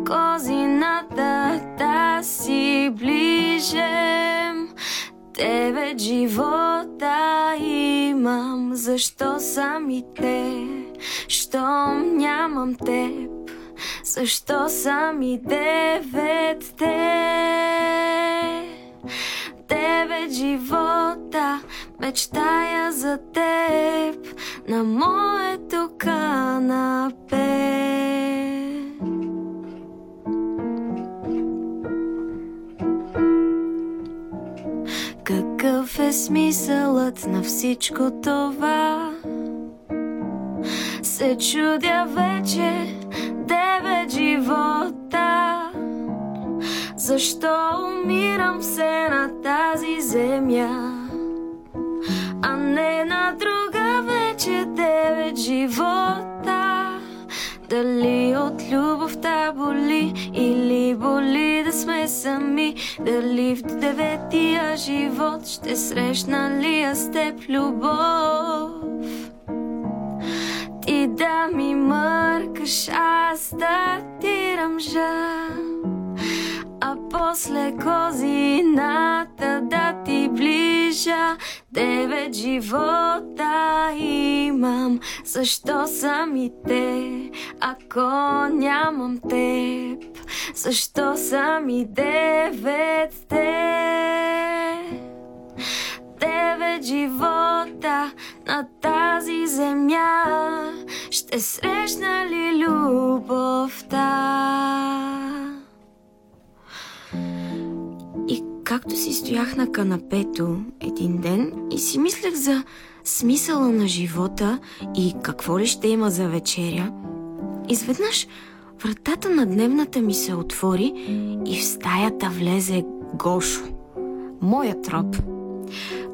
Козината да си ближем Тебе живота имам, защо самите, щом нямам теб, защо сами девет те. девет живота, мечтая за теб на моето канапе. Какъв е смисълът на всичко това? Се чудя вече девет живота. Защо умирам все на тази земя? А не на друга вече девет живота. Дали от любовта боли или боли да сме сами? Дали в деветия живот ще срещна ли аз с теб любов? Ти да ми мъркаш, аз да ти ръмжа а после козината да ти ближа. Девет живота имам, защо съм и те, ако нямам теб? Защо съм и девет те? Девет живота на тази земя, ще срещна ли любовта? Както си стоях на канапето един ден и си мислех за смисъла на живота и какво ли ще има за вечеря, изведнъж вратата на дневната ми се отвори и в стаята влезе Гошо, моят роб.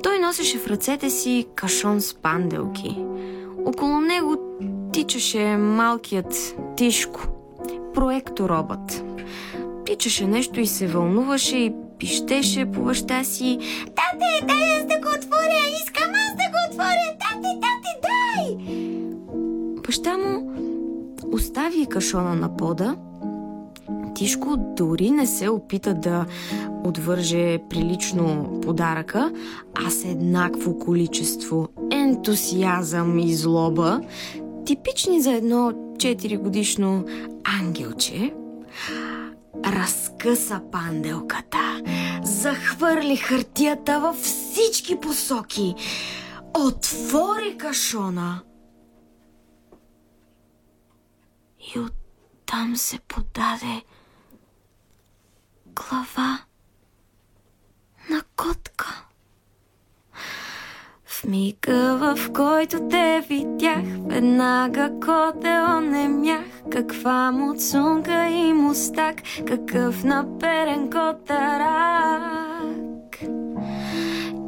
Той носеше в ръцете си кашон с панделки. Около него тичаше малкият Тишко, проекторобът. Тичаше нещо и се вълнуваше и пищеше по баща си. Тате, дай аз да го отворя! Искам аз да го отворя! Тате, тате, дай! Баща му остави кашона на пода. Тишко дори не се опита да отвърже прилично подаръка, а с еднакво количество ентусиазъм и злоба, типични за едно 4 годишно ангелче, разкъса панделката, захвърли хартията във всички посоки, отвори кашона. И оттам се подаде глава на котка. В мига, в който те видях, веднага коте онемях. Каква му цунка и мустак, какъв наперен котарак.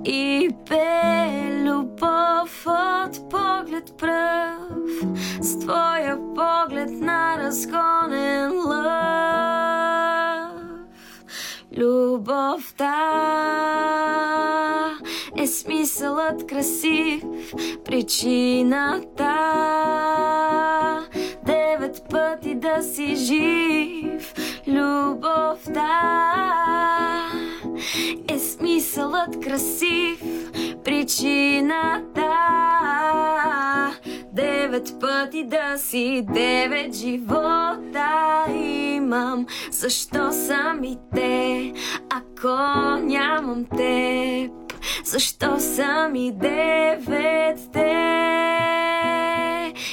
И бе любов от поглед пръв, с твоя поглед на разгонен лъв. Любовта е смисълът красив, причината девет пъти да си жив. Любовта е смисълът красив, причината девет пъти да си девет живота имам. Защо съм и те, ако нямам теб? Защо съм и девет те?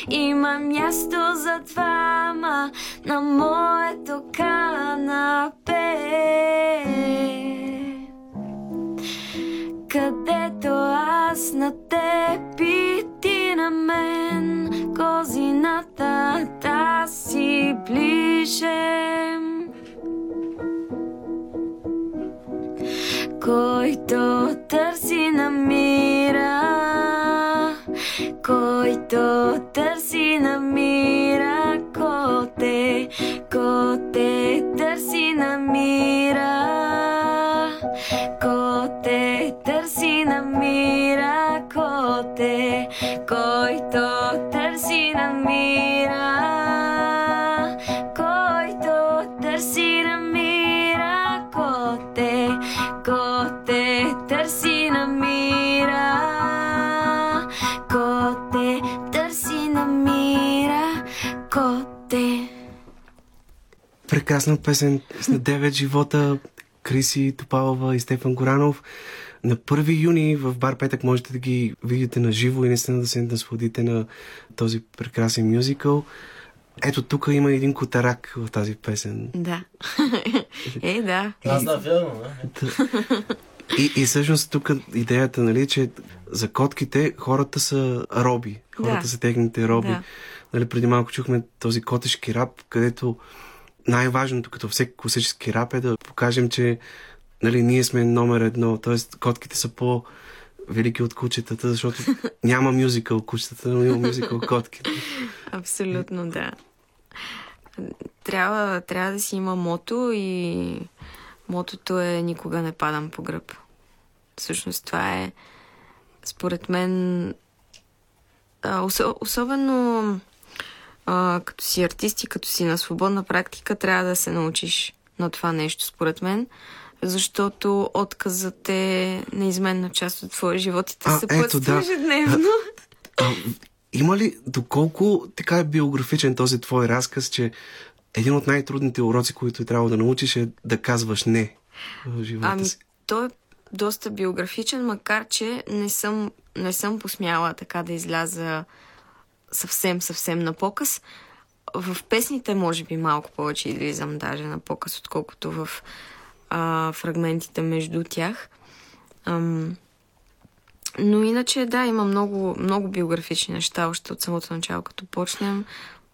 Има място за двама на моето канапе където аз на теб и ти на мен козината да си ближем. Който търси намира, който търси намира, коте, коте търси намира. Коте търси намира, коте, който търси намира, Прекрасна песен с на 9 живота. Криси Топалова и Стефан Горанов. На 1 юни в Бар Петък можете да ги видите на живо и наистина да се насладите на този прекрасен мюзикъл. Ето тук има един котарак в тази песен. Да. <laughs> е, да. Аз да. И, и всъщност тук идеята, нали, че за котките хората са роби. Хората Да. са техните роби. Да. Нали, преди малко чухме този котешки рап, където най-важното като всеки класически рап е да покажем, че нали, ние сме номер едно. Тоест, котките са по велики от кучетата, защото <laughs> няма мюзикъл кучетата, но има мюзикъл котките. Абсолютно, да. Трябва, трябва да си има мото и мотото е никога не падам по гръб. Всъщност това е, според мен, особено а, като си артист и като си на свободна практика, трябва да се научиш на това нещо, според мен, защото отказът е неизменна част от твоя живот и те се ето, да. ежедневно. А, има ли, доколко така е биографичен този твой разказ, че един от най-трудните уроци, които е трябвало да научиш е да казваш не в живота Ами, си? той е доста биографичен, макар че не съм, не съм посмяла така да изляза съвсем, съвсем на показ. В песните, може би, малко повече излизам даже на показ, отколкото в а, фрагментите между тях. Ам, но иначе, да, има много, много биографични неща още от самото начало, като почнем.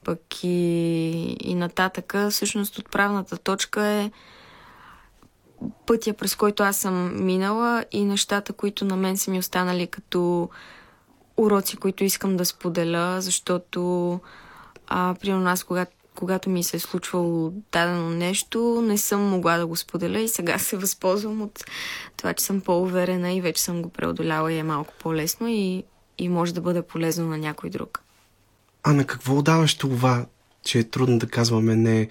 Пък и, и нататъка, всъщност отправната точка е пътя, през който аз съм минала и нещата, които на мен са ми останали като уроци, които искам да споделя, защото а, примерно аз, когато, когато ми се е случвало дадено нещо, не съм могла да го споделя и сега <laughs> се възползвам от това, че съм по-уверена и вече съм го преодоляла и е малко по-лесно и, и може да бъде полезно на някой друг. А на какво отдаваш това, че е трудно да казваме не?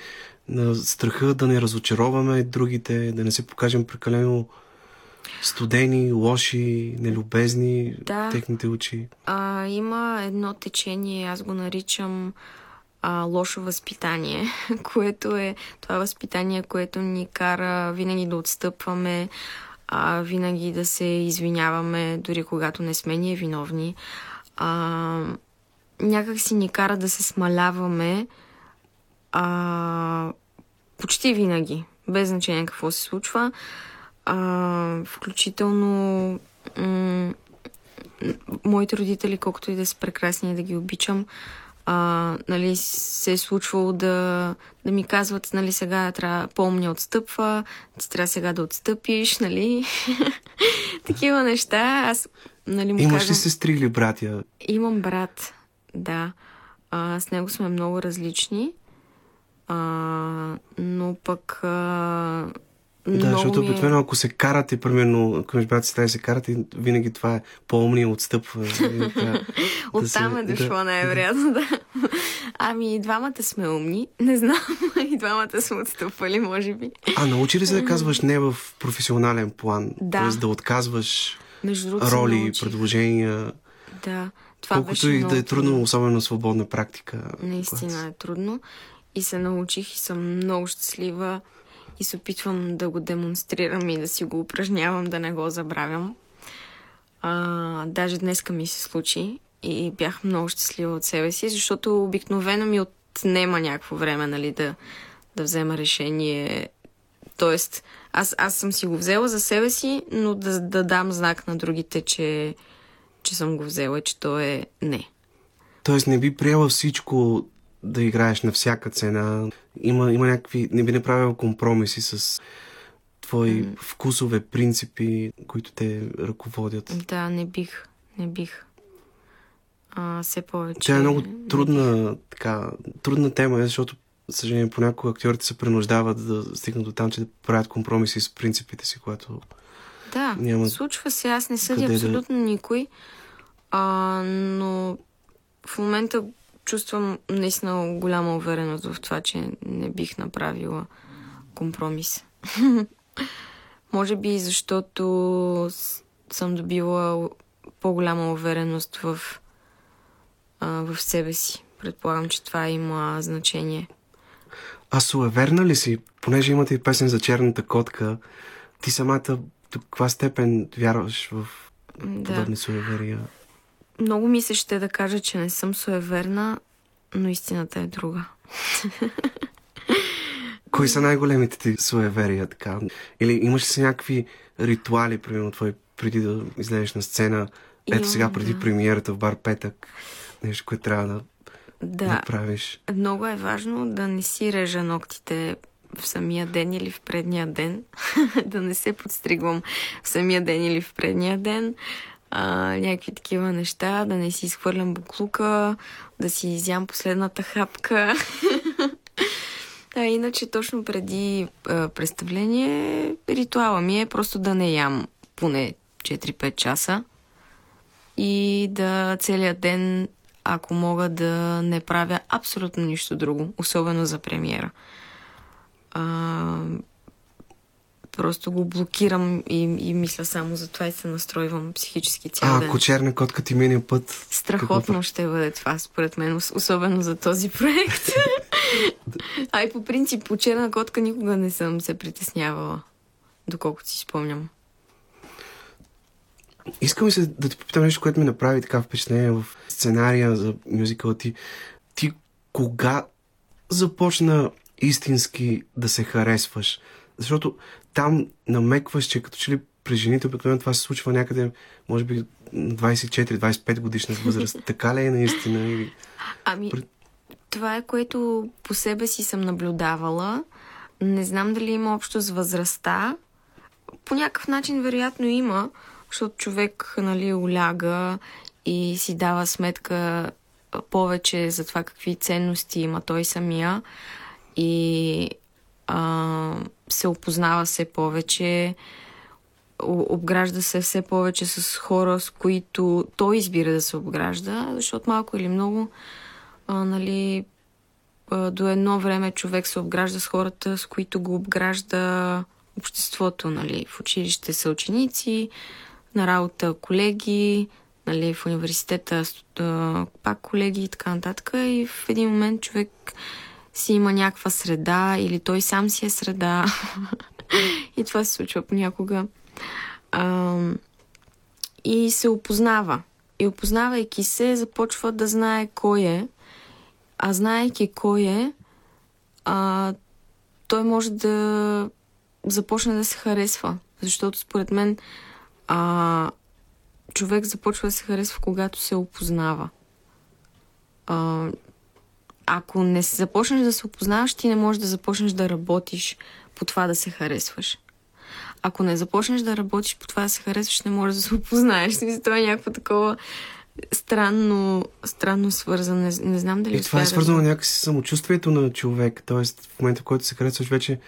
На страха да не разочароваме другите, да не се покажем прекалено студени, лоши, нелюбезни Да. техните очи. А, има едно течение, аз го наричам а, лошо възпитание, <laughs> което е това възпитание, което ни кара винаги да отстъпваме, а, винаги да се извиняваме, дори когато не сме ние виновни. А, някак си ни кара да се смаляваме а, почти винаги, без значение какво се случва. А, включително м- моите родители, колкото и да са прекрасни и да ги обичам, а, нали, се е случвало да, да ми казват, нали, сега трябва по-умния отстъпва, ти трябва сега да отстъпиш, нали. <laughs> Такива неща. Аз, нали, му Имаш казвам... ли сестри или братя? Имам брат, да. А, с него сме много различни. А, но пък... А, Да, много защото ми е- обикновено ако се карате, примерно, ако имаш брат сестра и се карате, винаги това е по-умния отстъпва. <laughs> Да Оттам е дошло да. най-вероятно, да. <laughs> Ами и двамата сме умни. Не знам, <laughs> и двамата сме отстъпвали, може би. А научи ли се да казваш не в професионален план? Да. Тоест да отказваш Между другото, роли, предложения, Да, това колкото и да е трудно, особено свободна практика. Наистина е трудно. И се научих и съм много щастлива и се опитвам да го демонстрирам и да си го упражнявам, да не го забравям. А, даже днеска ми се случи и бях много щастлива от себе си, защото обикновено ми отнема някакво време, нали, да, да взема решение. Тоест, аз, аз съм си го взела за себе си, но да, да дам знак на другите, че, че съм го взела, че то е не. Тоест не би приела всичко да играеш на всяка цена. Има, има някакви... Не би направил компромиси с твои вкусове, принципи, които те ръководят. Да, не бих. Не бих. А, все повече. Тя е много трудна, така, трудна тема, е, защото, за съжаление, понякога актьорите се принуждават да стигнат до там, че да правят компромиси с принципите си, което... Да, Няма случва се. Аз не съдя къде да- абсолютно никой. А, но в момента чувствам наистина голяма увереност в това, че не бих направила компромис. <laughs> Може би и защото съм добила по-голяма увереност в, а, в себе си. Предполагам, че това има значение. А суеверна ли си? Понеже имате и песен за черната котка, ти самата до каква степен вярваш в Да. подобни суеверия? Много ми се ще да кажа, че не съм суеверна, но истината е друга. <laughs> Кои са най-големите ти суеверия? Така? Или имаш ли си някакви ритуали, примерно, твой, преди да излезеш на сцена? Ето Имам, сега, преди да. премиерата в бар Петък, нещо, което трябва да Да, направиш. много е важно да не си режа ногтите в самия ден или в предния ден. <laughs> да не се подстригвам в самия ден или в предния ден. А, някакви такива неща, да не си изхвърлям буклука, да си изям последната хапка. <laughs> А иначе точно преди а, представление ритуала ми е просто да не ям поне 4-5 часа и да целият ден, ако мога да не правя абсолютно нищо друго, особено за премиера. А, просто го блокирам и, и мисля само за това и се настройвам психически цял А, ден. ако черна котка ти мине път... Страхотно ще бъде това, според мен, ос- особено за този проект. <laughs> а и по принцип, по черна котка никога не съм се притеснявала, доколкото си спомням. Искам се да те попитам нещо, което ми направи така впечатление в сценария за мюзикъла ти. Ти кога започна истински да се харесваш? Защото там намекваш, че като че ли при жените обикновено това се случва някъде, може би на 24-25 годишна възраст. <laughs> така ли е наистина? Или... Ами, това е което по себе си съм наблюдавала. Не знам дали има общо с възрастта. По някакъв начин, вероятно, има, защото човек, нали, оляга и си дава сметка повече за това какви ценности има той самия и а, се опознава все повече, обгражда се все повече с хора, с които той избира да се обгражда, защото малко или много а, нали, а, до едно време човек се обгражда с хората, с които го обгражда обществото, нали, в училище са ученици, на работа колеги, нали, в университета пак колеги и така нататък. И в един момент човек си има някаква среда или той сам си е среда. <laughs> и това се случва понякога. А, и се опознава. И опознавайки се, започва да знае кой е. А знаейки кой е, а, той може да започне да се харесва. Защото според мен а, човек започва да се харесва, когато се опознава. А, ако не започнеш да се опознаваш, ти не можеш да започнеш да работиш по това да се харесваш. Ако не започнеш да работиш по това да се харесваш, не можеш да се опознаеш. <laughs> Смисъл, Това е някакво такова странно, странно свързано. Не, не знам дали И това е да свързано разбера. някакси с самочувствието на човек. Тоест, в момента, в който се харесваш, вече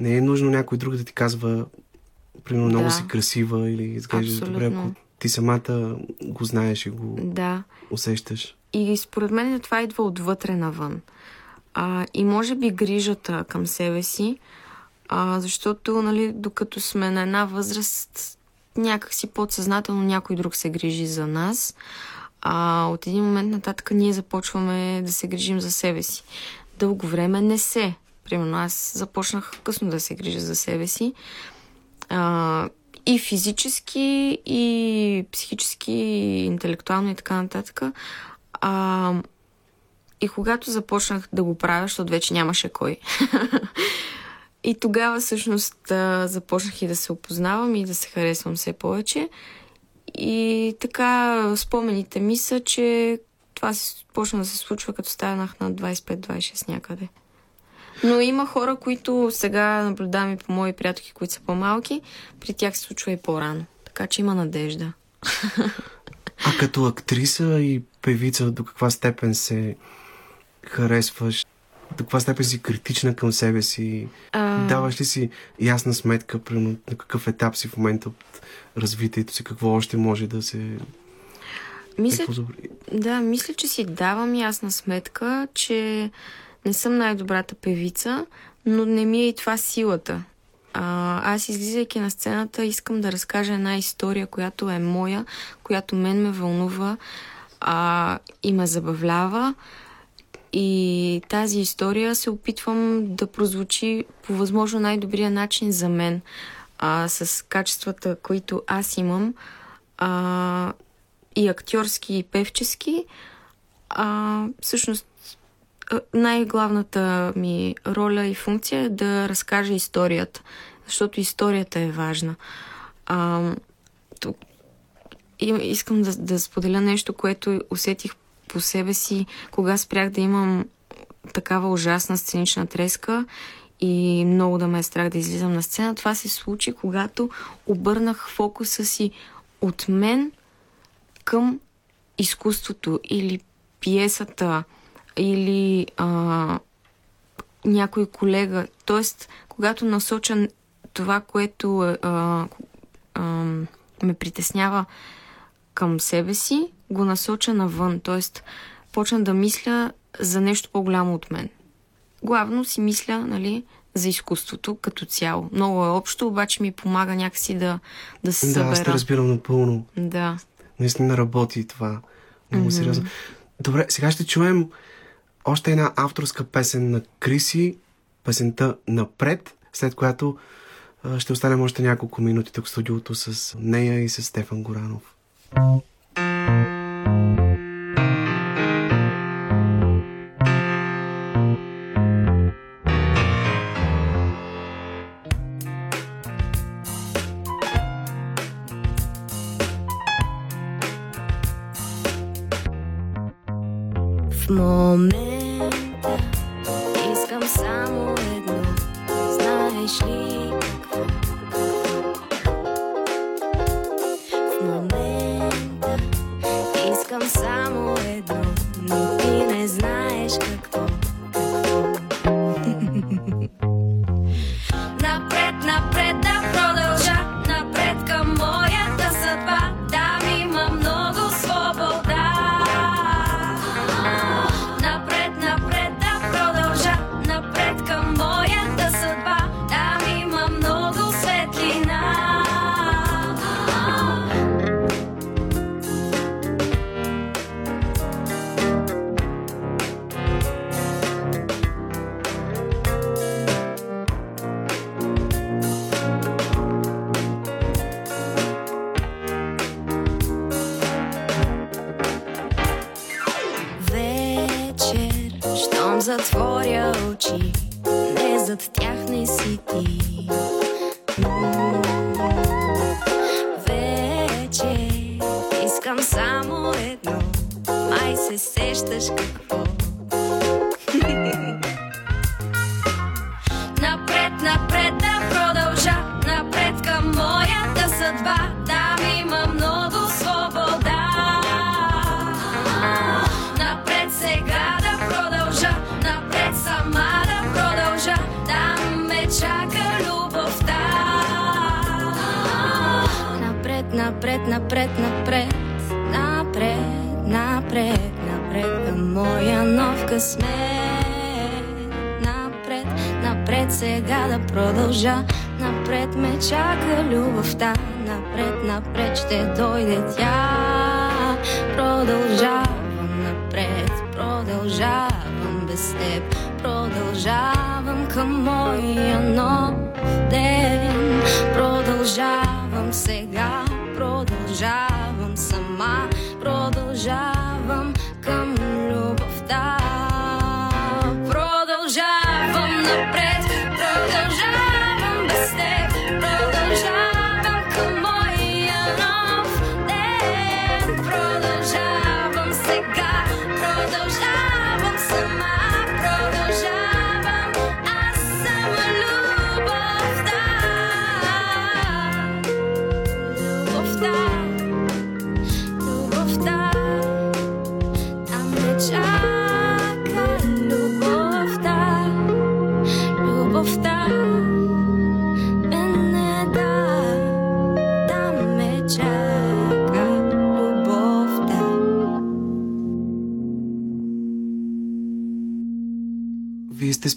не е нужно някой друг да ти казва, примерно, много Да. си красива или изглеждаш добре, ако ти самата го знаеш и го Да. усещаш. И според мен това идва отвътре навън. А, и може би грижата към себе си, а, защото, нали, докато сме на една възраст, някакси подсъзнателно някой друг се грижи за нас. А от един момент нататък ние започваме да се грижим за себе си. Дълго време не се. Примерно аз започнах късно да се грижа за себе си. А, и физически, и психически, и интелектуално и така нататък. А, и когато започнах да го правя, защото вече нямаше кой. <laughs> и тогава всъщност започнах и да се опознавам и да се харесвам все повече. И така спомените ми са, че това почна да се случва като станах на 25-26 някъде. Но има хора, които сега наблюдавам и по мои приятелки, които са по-малки, при тях се случва и по-рано. Така че има надежда. А като актриса и певица, до каква степен се харесваш? До каква степен си критична към себе си? А... Даваш ли си ясна сметка, примерно, на какъв етап си в момента от развитието си, какво още може да се... Мисля, е? Да, мисля, че си давам ясна сметка, че не съм най-добрата певица, но не ми е и това силата. А, аз излизайки на сцената искам да разкажа една история, която е моя, която мен ме вълнува а, и ме забавлява. И тази история се опитвам да прозвучи по възможно най-добрия начин за мен. а, с качествата, които аз имам, а, и актьорски, и певчески, а, всъщност най-главната ми роля и функция е да разкажа историята, защото историята е важна. А, тук, искам да, да споделя нещо, което усетих по себе си, кога спрях да имам такава ужасна сценична треска и много да ме е страх да излизам на сцена. Това се случи, когато обърнах фокуса си от мен към изкуството или пиесата или а, някой колега. Тоест, когато насоча това, което а, а, ме притеснява към себе си, го насоча навън. Тоест, почна да мисля за нещо по-голямо от мен. Главно си мисля, нали, за изкуството като цяло. Много е общо, обаче ми помага някакси да, да се Да, събера. аз те разбирам напълно. Да. Наистина работи това. Много mm-hmm. сериозно. Добре, сега ще чуем още една авторска песен на Криси, песента Напред, след която ще останем още няколко минути тук в студиото с нея и с Стефан Горанов. В напред, напред към моя нов късмет. Напред, напред сега да продължа. Напред ме чака любовта. Напред, напред ще дойде тя. Продължавам напред, продължавам без теб. Продължавам към моя нов ден. Продължавам сега, продължавам сама. Продължавам към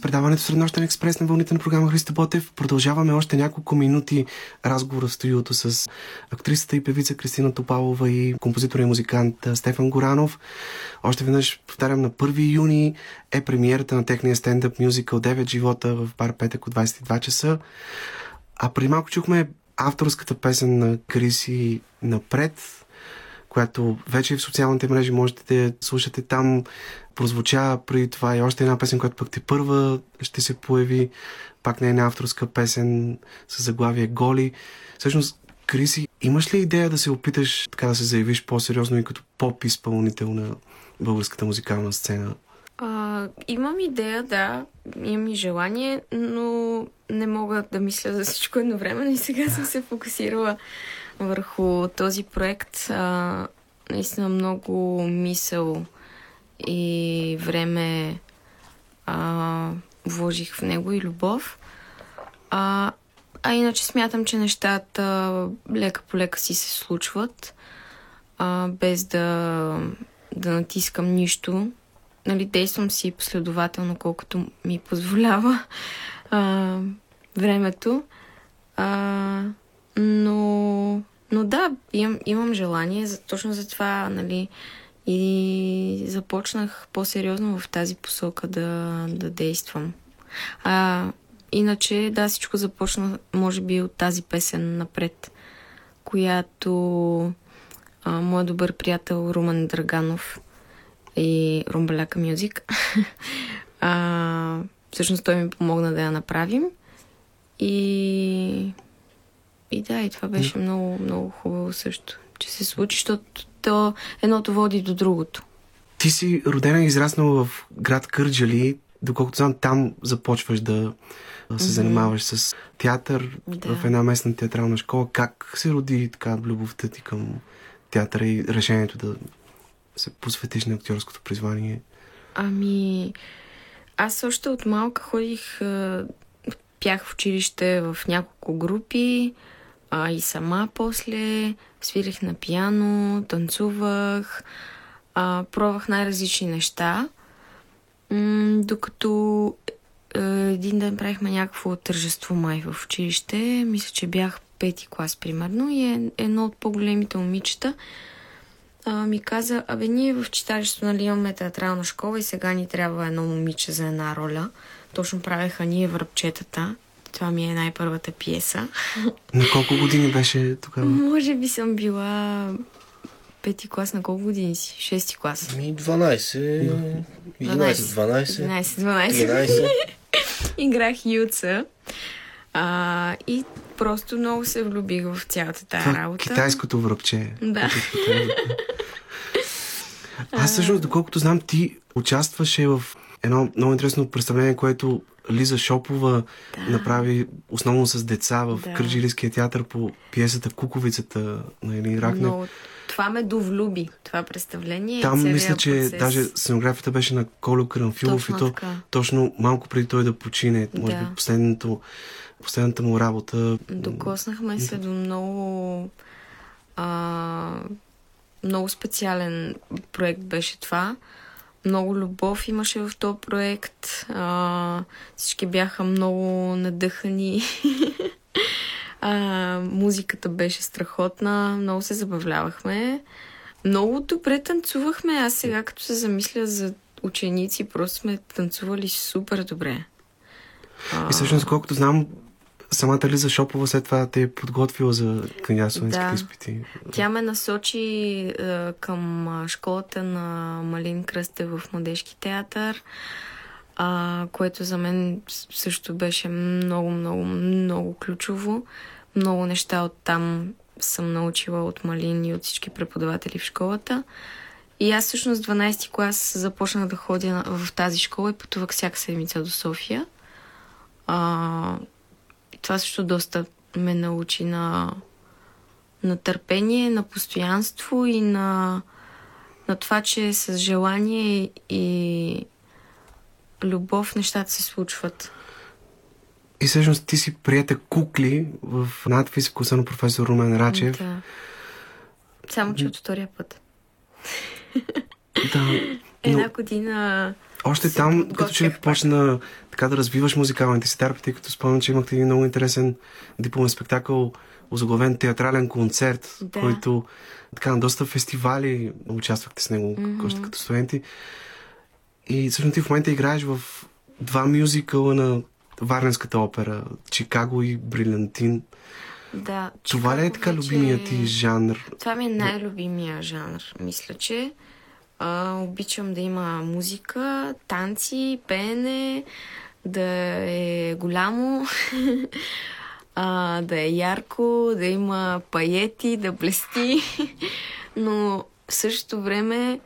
предаването Среднощен експрес на вълните на програма Христо Ботев. Продължаваме още няколко минути разговора в студиото с актрисата и певица Кристина Топалова и композитора и музикант Стефан Горанов. Още веднъж повтарям, на 1 юни е премиерата на техния стендъп мюзикъл 9 живота в бар Петък от 22 часа. А преди малко чухме авторската песен на Криси напред, която вече в социалните мрежи можете да слушате там. Прозвуча преди това и още една песен, която пък те първа ще се появи. Пак не е авторска песен с заглавие Голи. Всъщност, Криси, имаш ли идея да се опиташ така да се заявиш по-сериозно и като поп-изпълнител на българската музикална сцена? А, имам идея, да, имам и желание, но не мога да мисля за всичко едновременно и сега съм се фокусирала върху този проект. А, наистина много мисъл и време а, вложих в него и любов. А, а иначе смятам, че нещата лека по лека си се случват, а, без да, да натискам нищо. Нали, действам си последователно, колкото ми позволява а, времето. А, но, но да, имам, имам желание, за, точно за това, нали, и започнах по-сериозно в тази посока да, да действам. А, иначе, да, всичко започна, може би, от тази песен напред, която а, моят добър приятел Румен Драганов и Румбаляка Мюзик, <laughs> а, всъщност той ми помогна да я направим. И, и да, и това беше много, много хубаво също, че се случи, защото то едното води до другото. Ти си родена и израснала в град Кърджали. Доколкото знам, там започваш да се занимаваш с театър Да. в една местна театрална школа. Как се роди така любовта ти към театъра и решението да се посветиш на актьорското призвание? Ами, аз още от малка ходих, пях в училище в няколко групи, а и сама после свирих на пиано, танцувах, а, пробвах най-различни неща, м- докато е, един ден правихме някакво тържество май в училище, мисля, че бях пети клас примерно и е, едно от по-големите момичета а, ми каза, абе ние в читалището нали, имаме театрална школа и сега ни трябва едно момиче за една роля. Точно правеха ние връбчетата. Това ми е най-първата пиеса. На колко години беше тогава? Може би съм била пети клас на колко години си? Шести клас. Ми 12, 11, 12, 11, 12. 13. Играх Юца. А, и просто много се влюбих в цялата тая Това работа. китайското връбче. Да. Аз всъщност, доколкото знам, ти участваше в едно много интересно представление, което Лиза Шопова Да. направи основно с деца в Да. Кърджилийския театър по пиесата Куковицата на Елин Ракнев. Но това ме довлюби, това представление. Там мисля, че процес. даже сценографията беше на Колю Карамфилов Точно и то така. точно малко преди той да почине, може Да. би последното, последната му работа. Докоснахме се до много а, много специален проект беше това. Много любов имаше в този проект. А, всички бяха много надъхани. <laughs> а, музиката беше страхотна. Много се забавлявахме. Много добре танцувахме. Аз сега, като се замисля за ученици, просто сме танцували супер добре. И всъщност, колкото знам, самата Лиза Шопова след това те е подготвила за кандидатстването Да. изпити. Тя ме насочи е, към школата на Малин Кръсте в Младежки театър, а, което за мен също беше много, много, много ключово. Много неща от там съм научила от Малин и от всички преподаватели в школата. И аз всъщност 12 клас започнах да ходя в тази школа и пътувах всяка седмица до София. А, това също доста ме научи на, на търпение, на постоянство и на, на това, че с желание и любов нещата се случват. И всъщност ти си прията кукли в надпис вкуса на професор Румен Рачев. Да. Само, че от втория път. Да. Но Една година... още там, като че ли почна така да развиваш музикалните си дарби, тъй като спомням, че имахте един много интересен дипломен спектакъл, озаглавен театрален концерт, Да. който така на доста фестивали участвахте с него Мгм. още като студенти. И всъщност ти в момента играеш в два мюзикъла на Варненската опера, Чикаго и Брилянтин. Да. Това ли е така вече- любимия ти жанр? Това ми е най-любимия жанр, мисля, че. А, обичам да има музика, танци, пеене, да е голямо, <laughs> а, да е ярко, да има паети, да блести. <laughs> Но в същото време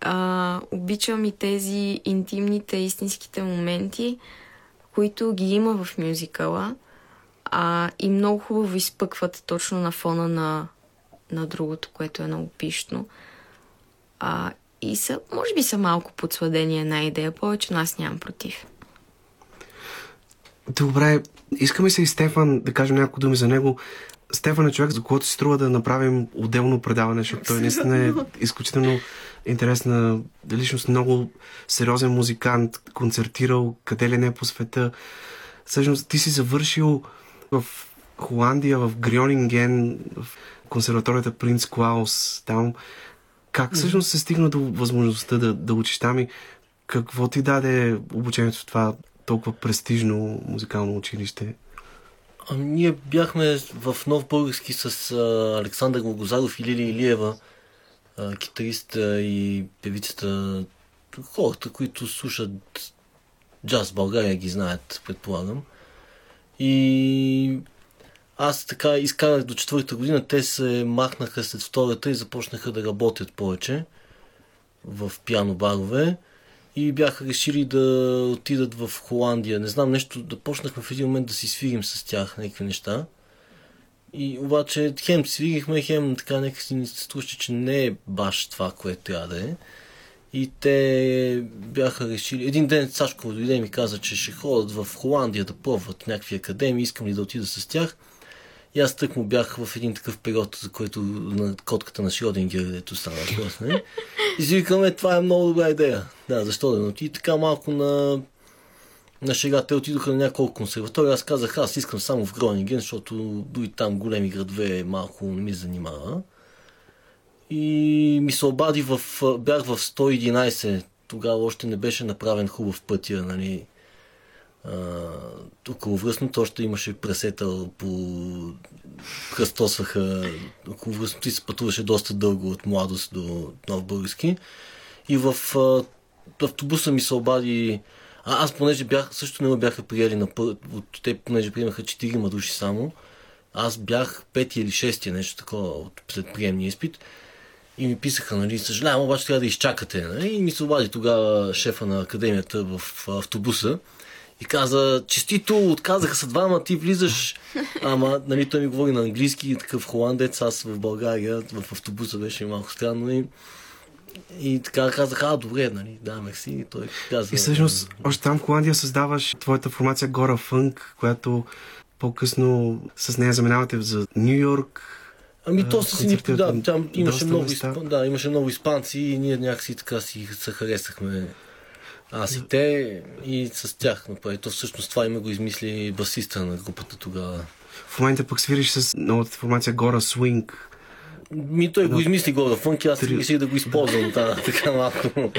а, обичам и тези интимните, истинските моменти, които ги има в мюзикъла а, и много хубаво изпъкват точно на фона на, на другото, което е много пишно. А, и са, може би са малко подсладени една идея повече, но аз нямам против. Добре, искаме се и Стефан да кажем няколко думи за него. Стефан е човек, за когото се струва да направим отделно предаване, защото той наистина е изключително интересна личност, много сериозен музикант, концертирал къде ли не по света. Всъщност ти си завършил в Холандия, в Грионинген, в консерваторията Принц Клаус, там. Как всъщност се стигна до възможността да, да учиш там и какво ти даде обучението в това толкова престижно музикално училище? Ами, ние бяхме в Нов Български с а, Александър Логозаров и Лилия Илиева, а, китариста и певицата. Хората, които слушат джаз в България, ги знаят, предполагам. И аз така изкарах до четвърта година, те се махнаха след втората и започнаха да работят повече в пиано барове и бяха решили да отидат в Холандия. Не знам, нещо, да почнахме в един момент да си свирим с тях някакви неща. И обаче хем свирихме, хем така нека си ни се струваше, че не е баш това, което трябва да е. И те бяха решили... Един ден Сашко дойде и ми каза, че ще ходят в Холандия да пробват някакви академии, искам ли да отида с тях. И аз тък му бях в един такъв период, за който на котката на Шродингер, дето става въпрос, не? И си викаме, това е много добра идея. Да, защо да не отиди? Така малко на, на шега. Те отидоха на няколко консерватории. Аз казах, аз искам само в Гронинген, защото дори там големи градове малко не ми занимава. И ми се обади в... Бях в 111. Тогава още не беше направен хубав пътя, нали? Околовръстното още имаше пресета по... Кръстосваха околовръстното и се пътуваше доста дълго от младост до Нов Български. И в автобуса ми се обади... А, аз понеже бях, също не ме бяха приели на пър... от те, понеже приемаха 4 души само. Аз бях пети или шести, нещо такова от след изпит. И ми писаха, нали, съжалявам, обаче трябва да изчакате. Нали? И ми се обади тогава шефа на академията в автобуса и каза, честито, отказаха се двама, ти влизаш. Ама, нали, той ми говори на английски, такъв холандец, аз в България, в автобуса беше малко странно и и така казах, а, добре, нали, да, мерси. И той каза... И всъщност, още там в Холандия създаваш твоята формация Гора Фънк, която по-късно с нея заминавате за Нью Йорк. Ами то с ни, да, там имаше много, места. да, имаше много испанци и ние някакси така си се харесахме. Аз и те и с тях направи. То всъщност това има го измисли басиста на групата тогава. В момента пък свириш с новата формация Гора Свинг. Ми той го измисли горе фънки, аз Три- реших да го използвам да, <laughs> така малко.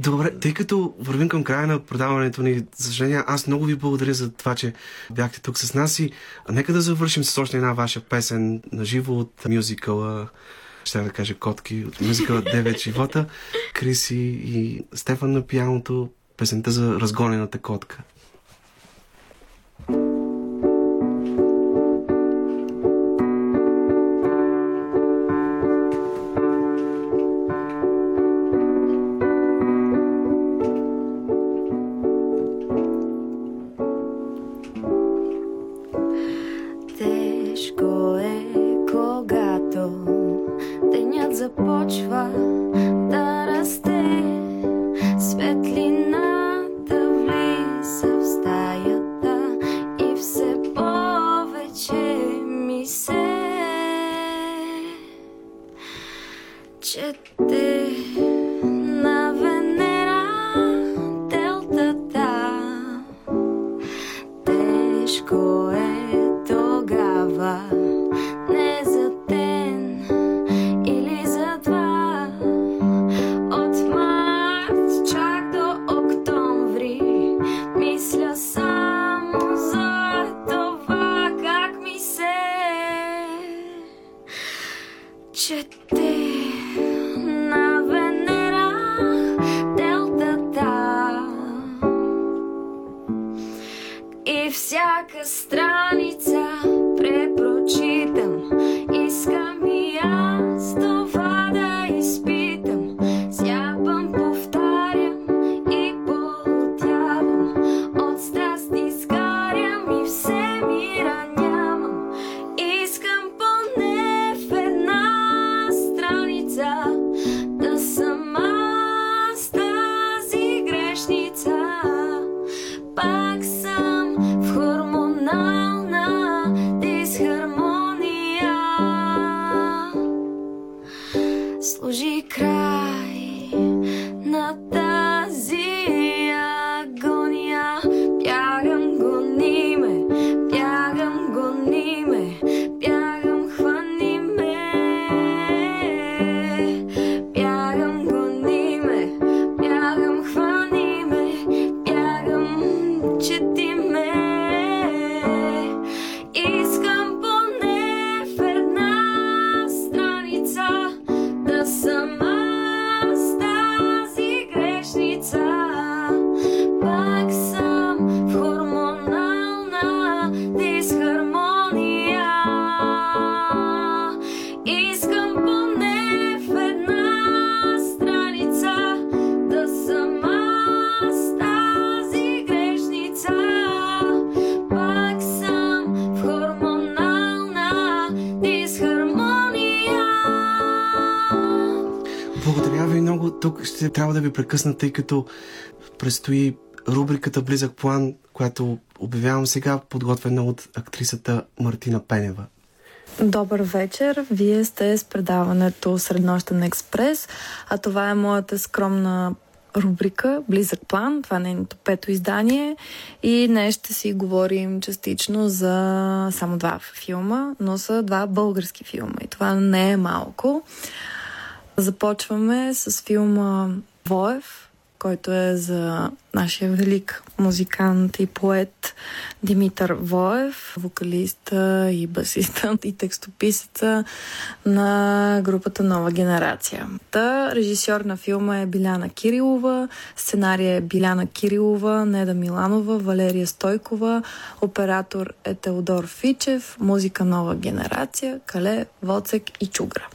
Добре, тъй като вървим към края на предаването ни, за съжаление, аз много ви благодаря за това, че бяхте тук с нас и нека да завършим с още една ваша песен на живо от мюзикъла, ще да кажа котки, от мюзикъла Девет живота, Криси и Стефан на пианото, песента за разгонената котка. Трябва да ви прекъсна, тъй като предстои рубриката Близък план, която обявявам сега, подготвена от актрисата Мартина Пенева. Добър вечер! Вие сте с предаването Среднощен експрес, а това е моята скромна рубрика Близък план. Това е нейното пето издание и днес ще си говорим частично за само два филма, но са два български филма и това не е малко. Започваме с филма Воев, който е за нашия велик музикант и поет Димитър Воев, вокалиста и басиста и текстописеца на групата Нова генерация. Та режисьор на филма е Биляна Кирилова, сценария е Биляна Кирилова, Неда Миланова, Валерия Стойкова, оператор е Теодор Фичев, музика Нова генерация, Кале, Воцек и Чугра.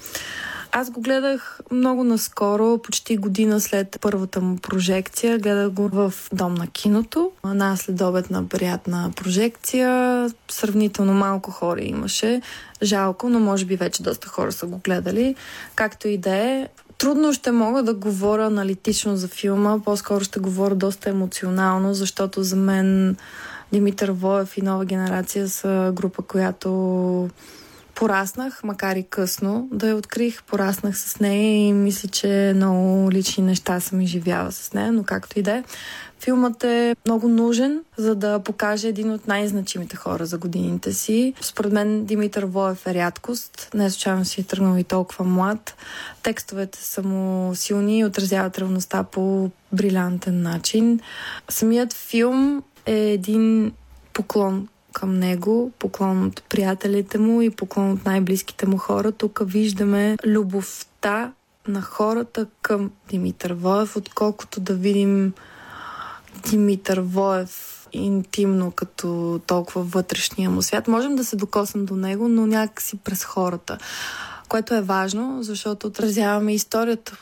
Аз го гледах много наскоро, почти година след първата му прожекция. Гледах го в Дом на киното. Една следобедна приятна прожекция. Сравнително малко хора имаше. Жалко, но може би вече доста хора са го гледали. Както и да е, Трудно ще мога да говоря аналитично за филма, по-скоро ще говоря доста емоционално, защото за мен Димитър Воев и Нова генерация са група, която пораснах, макар и късно, да я открих. Пораснах с нея и мисля, че много лични неща съм изживяла с нея, но както и да е. Филмът е много нужен, за да покаже един от най-значимите хора за годините си. Според мен Димитър Воев е рядкост. Не случайно си е тръгнал и толкова млад. Текстовете са му силни и отразяват реалността по брилянтен начин. Самият филм е един поклон към него, поклон от приятелите му и поклон от най-близките му хора. Тук виждаме любовта на хората към Димитър Воев, отколкото да видим Димитър Воев интимно като толкова вътрешния му свят. Можем да се докоснем до него, но някакси през хората което е важно, защото отразяваме историята,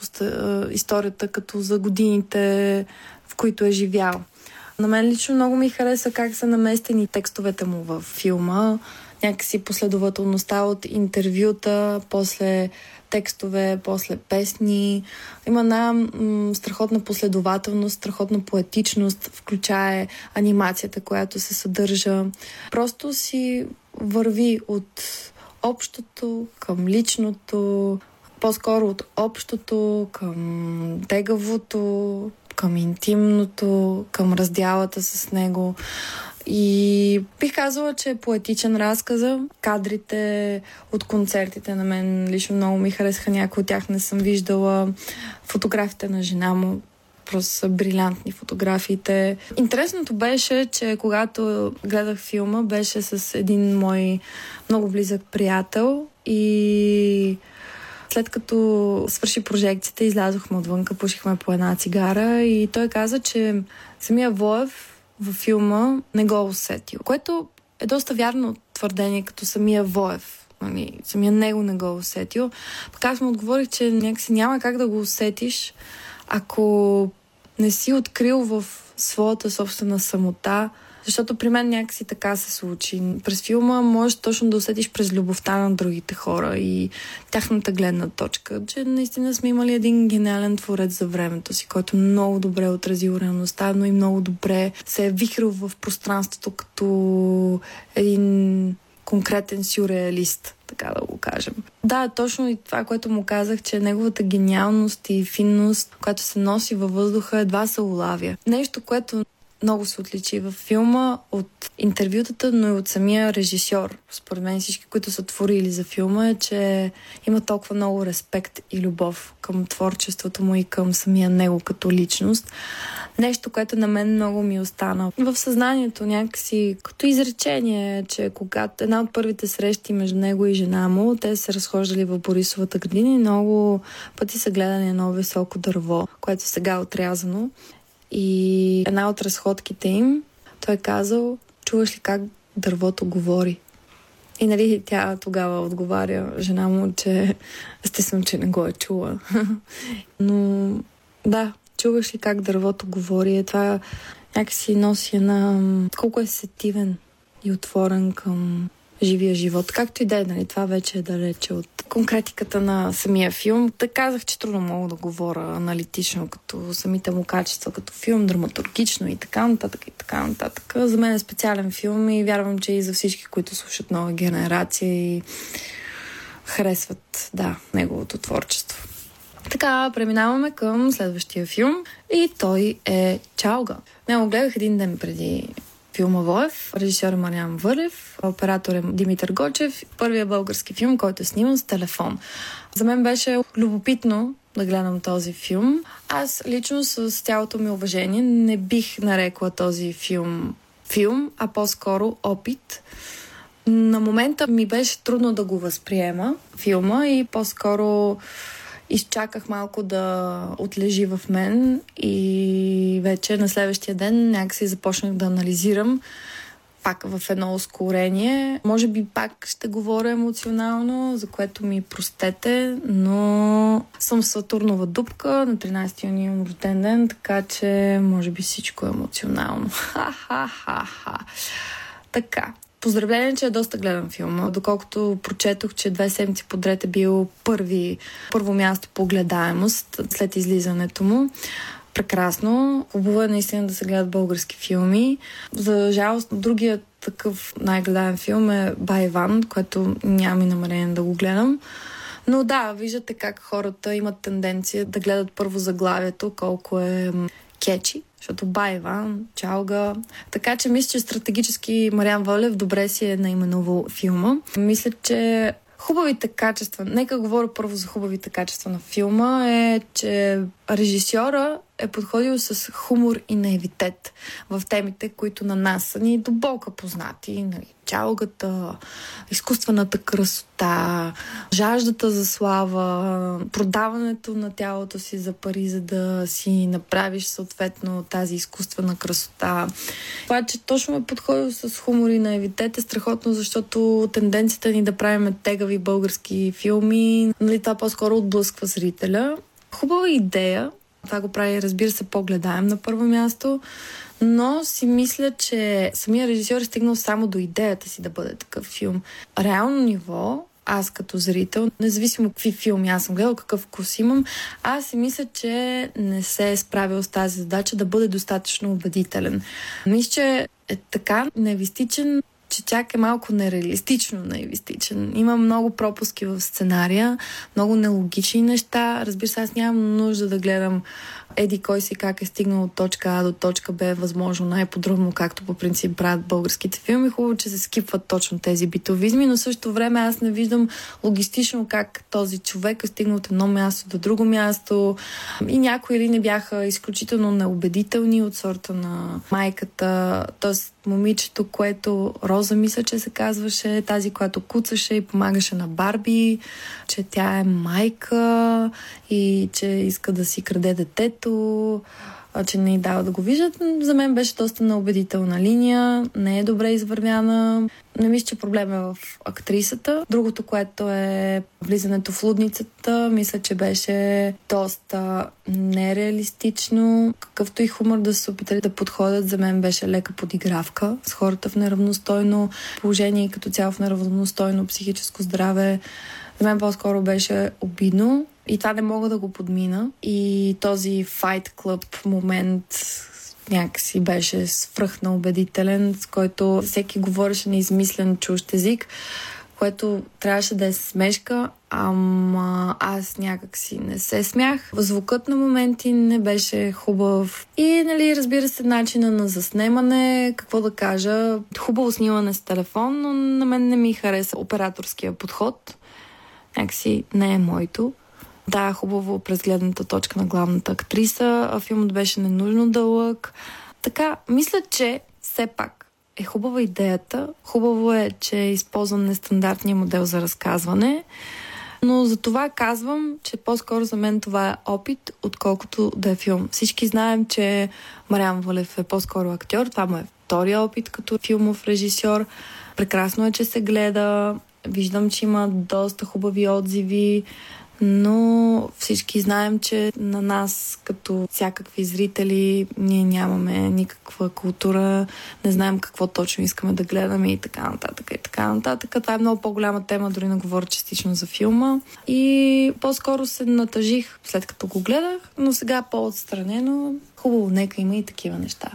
историята като за годините, в които е живял. На мен лично много ми хареса как са наместени текстовете му в филма. Някакси последователността от интервюта, после текстове, после песни. Има една м- страхотна последователност, страхотна поетичност, включая анимацията, която се съдържа. Просто си върви от общото към личното, по-скоро от общото към тегавото, към интимното, към раздялата с него. И бих казала, че е поетичен разказа. Кадрите от концертите на мен лично много ми харесаха. Някои от тях не съм виждала. Фотографите на жена му просто са брилянтни фотографиите. Интересното беше, че когато гледах филма, беше с един мой много близък приятел и след като свърши прожекцията, излязохме отвънка, пушихме по една цигара и той каза, че самия Воев във филма не го усетил, което е доста вярно твърдение, като самия Воев. Нали, самия него не го усетил. Пък аз му отговорих, че някакси няма как да го усетиш, ако не си открил в своята собствена самота защото при мен някакси така се случи. През филма можеш точно да усетиш през любовта на другите хора и тяхната гледна точка, че наистина сме имали един гениален творец за времето си, който много добре е отразил реалността, но и много добре се е вихрил в пространството като един конкретен сюрреалист, така да го кажем. Да, точно и това, което му казах, че неговата гениалност и финност, която се носи във въздуха, едва се улавя. Нещо, което много се отличи във филма от интервютата, но и от самия режисьор. Според мен всички, които са творили за филма, е, че има толкова много респект и любов към творчеството му и към самия него като личност. Нещо, което на мен много ми остана в съзнанието някакси като изречение, че когато една от първите срещи между него и жена му, те се разхождали в Борисовата градина и много пъти са гледани едно високо дърво, което сега е отрязано. И една от разходките им, той е казал, чуваш ли как дървото говори? И нали тя тогава отговаря жена му, че естествено, че не го е чула. <laughs> Но да, чуваш ли как дървото говори? Е, това някакси носи една... Колко е сетивен и отворен към живия живот. Както и да е, нали, това вече е далече от конкретиката на самия филм. Та казах, че трудно мога да говоря аналитично, като самите му качества, като филм, драматургично и така нататък и така нататък. За мен е специален филм и вярвам, че и за всички, които слушат нова генерация и харесват, да, неговото творчество. Така, преминаваме към следващия филм и той е Чалга. Не го гледах един ден преди филма Воев. Режисьор е Мариан Вълев, оператор е Димитър Гочев. Първият български филм, който е сниман с телефон. За мен беше любопитно да гледам този филм. Аз лично с цялото ми уважение не бих нарекла този филм филм, а по-скоро опит. На момента ми беше трудно да го възприема филма и по-скоро изчаках малко да отлежи в мен и вече на следващия ден някакси започнах да анализирам пак в едно ускорение. Може би пак ще говоря емоционално, за което ми простете, но съм в Сатурнова дупка, на 13 юни имам рожден ден, така че може би всичко е емоционално. <laughs> Ха-ха-ха-ха. Така, Поздравление, че е доста гледан филм. Доколкото прочетох, че две седмици подред е бил първи, първо място по гледаемост след излизането му. Прекрасно. Хубаво е наистина да се гледат български филми. За жалост, другият такъв най-гледаем филм е Байван, което нямам и намерение да го гледам. Но да, виждате как хората имат тенденция да гледат първо заглавието, колко е кечи, защото Байва, Чалга. Така че мисля, че стратегически Мариан Волев добре си е наименувал филма. Мисля, че хубавите качества, нека говоря първо за хубавите качества на филма, е, че режисьора е подходил с хумор и наивитет в темите, които на нас са ни до болка познати. Нали, чалгата, изкуствената красота, жаждата за слава, продаването на тялото си за пари, за да си направиш съответно тази изкуствена красота. Това, че точно е подходил с хумор и наивитет е страхотно, защото тенденцията ни да правим тегави български филми, нали, това по-скоро отблъсква зрителя. Хубава идея, това го прави, разбира се, по-гледаем на първо място, но си мисля, че самия режисьор е стигнал само до идеята си да бъде такъв филм. Реално ниво, аз като зрител, независимо какви филми аз съм гледал, какъв вкус имам, аз си мисля, че не се е справил с тази задача да бъде достатъчно убедителен. Мисля, че е така невистичен, че чак е малко нереалистично наивистичен. Има много пропуски в сценария, много нелогични неща. Разбира се, аз нямам нужда да гледам еди кой си как е стигнал от точка А до точка Б, възможно най-подробно, както по принцип правят българските филми. Хубаво, че се скипват точно тези битовизми, но също време аз не виждам логистично как този човек е стигнал от едно място до друго място. И някои ли не бяха изключително неубедителни от сорта на майката, т.е. момичето, което Роза мисля, че се казваше, тази, която куцаше и помагаше на Барби, че тя е майка и че иска да си краде детето, че не й дава да го виждат. За мен беше доста неубедителна линия, не е добре извървяна. Не мисля, че проблем е в актрисата. Другото, което е влизането в лудницата, мисля, че беше доста нереалистично. Какъвто и хумор да се опитали да подходят, за мен беше лека подигравка с хората в неравностойно положение и като цяло в неравностойно психическо здраве. За мен по-скоро беше обидно и това не мога да го подмина. И този Fight Club момент някакси беше свръхна убедителен, с който всеки говореше на измислен чужд език, което трябваше да е смешка, ама аз някакси не се смях. Звукът на моменти не беше хубав. И, нали, разбира се, начина на заснемане, какво да кажа, хубаво снимане с телефон, но на мен не ми хареса операторския подход. Някакси не е моето. Да, хубаво през гледната точка на главната актриса. А филмът беше ненужно дълъг. Така, мисля, че все пак е хубава идеята. Хубаво е, че е използван нестандартния модел за разказване. Но за това казвам, че по-скоро за мен това е опит, отколкото да е филм. Всички знаем, че Мариан Валев е по-скоро актьор. Това му е втория опит като филмов режисьор. Прекрасно е, че се гледа. Виждам, че има доста хубави отзиви но всички знаем, че на нас, като всякакви зрители, ние нямаме никаква култура, не знаем какво точно искаме да гледаме и така нататък и така нататък. Това е много по-голяма тема, дори не говоря частично за филма. И по-скоро се натъжих след като го гледах, но сега по-отстранено. Хубаво, нека има и такива неща.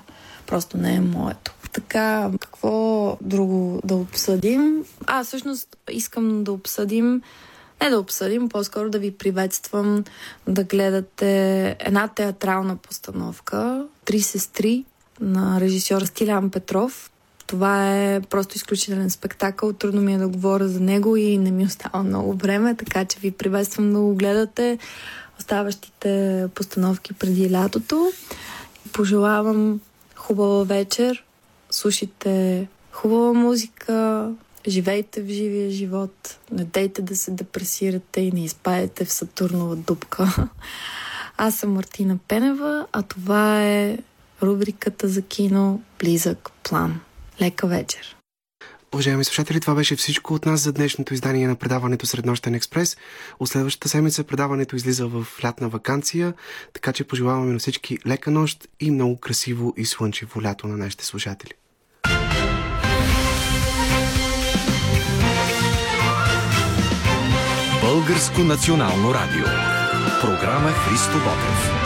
Просто не е моето. Така, какво друго да обсъдим? А, всъщност искам да обсъдим не да обсъдим, по-скоро да ви приветствам да гледате една театрална постановка Три сестри на режисьор Стилян Петров. Това е просто изключителен спектакъл. Трудно ми е да говоря за него и не ми остава много време, така че ви приветствам да го гледате оставащите постановки преди лятото. Пожелавам хубава вечер, слушайте хубава музика, живейте в живия живот, не дейте да се депресирате и не изпадете в Сатурнова дупка. <laughs> Аз съм Мартина Пенева, а това е рубриката за кино Близък план. Лека вечер! Уважаеми слушатели, това беше всичко от нас за днешното издание на предаването Среднощен експрес. От следващата седмица предаването излиза в лятна вакансия, така че пожелаваме на всички лека нощ и много красиво и слънчево лято на нашите слушатели. Българско национално радио. Програма Христо Ботев.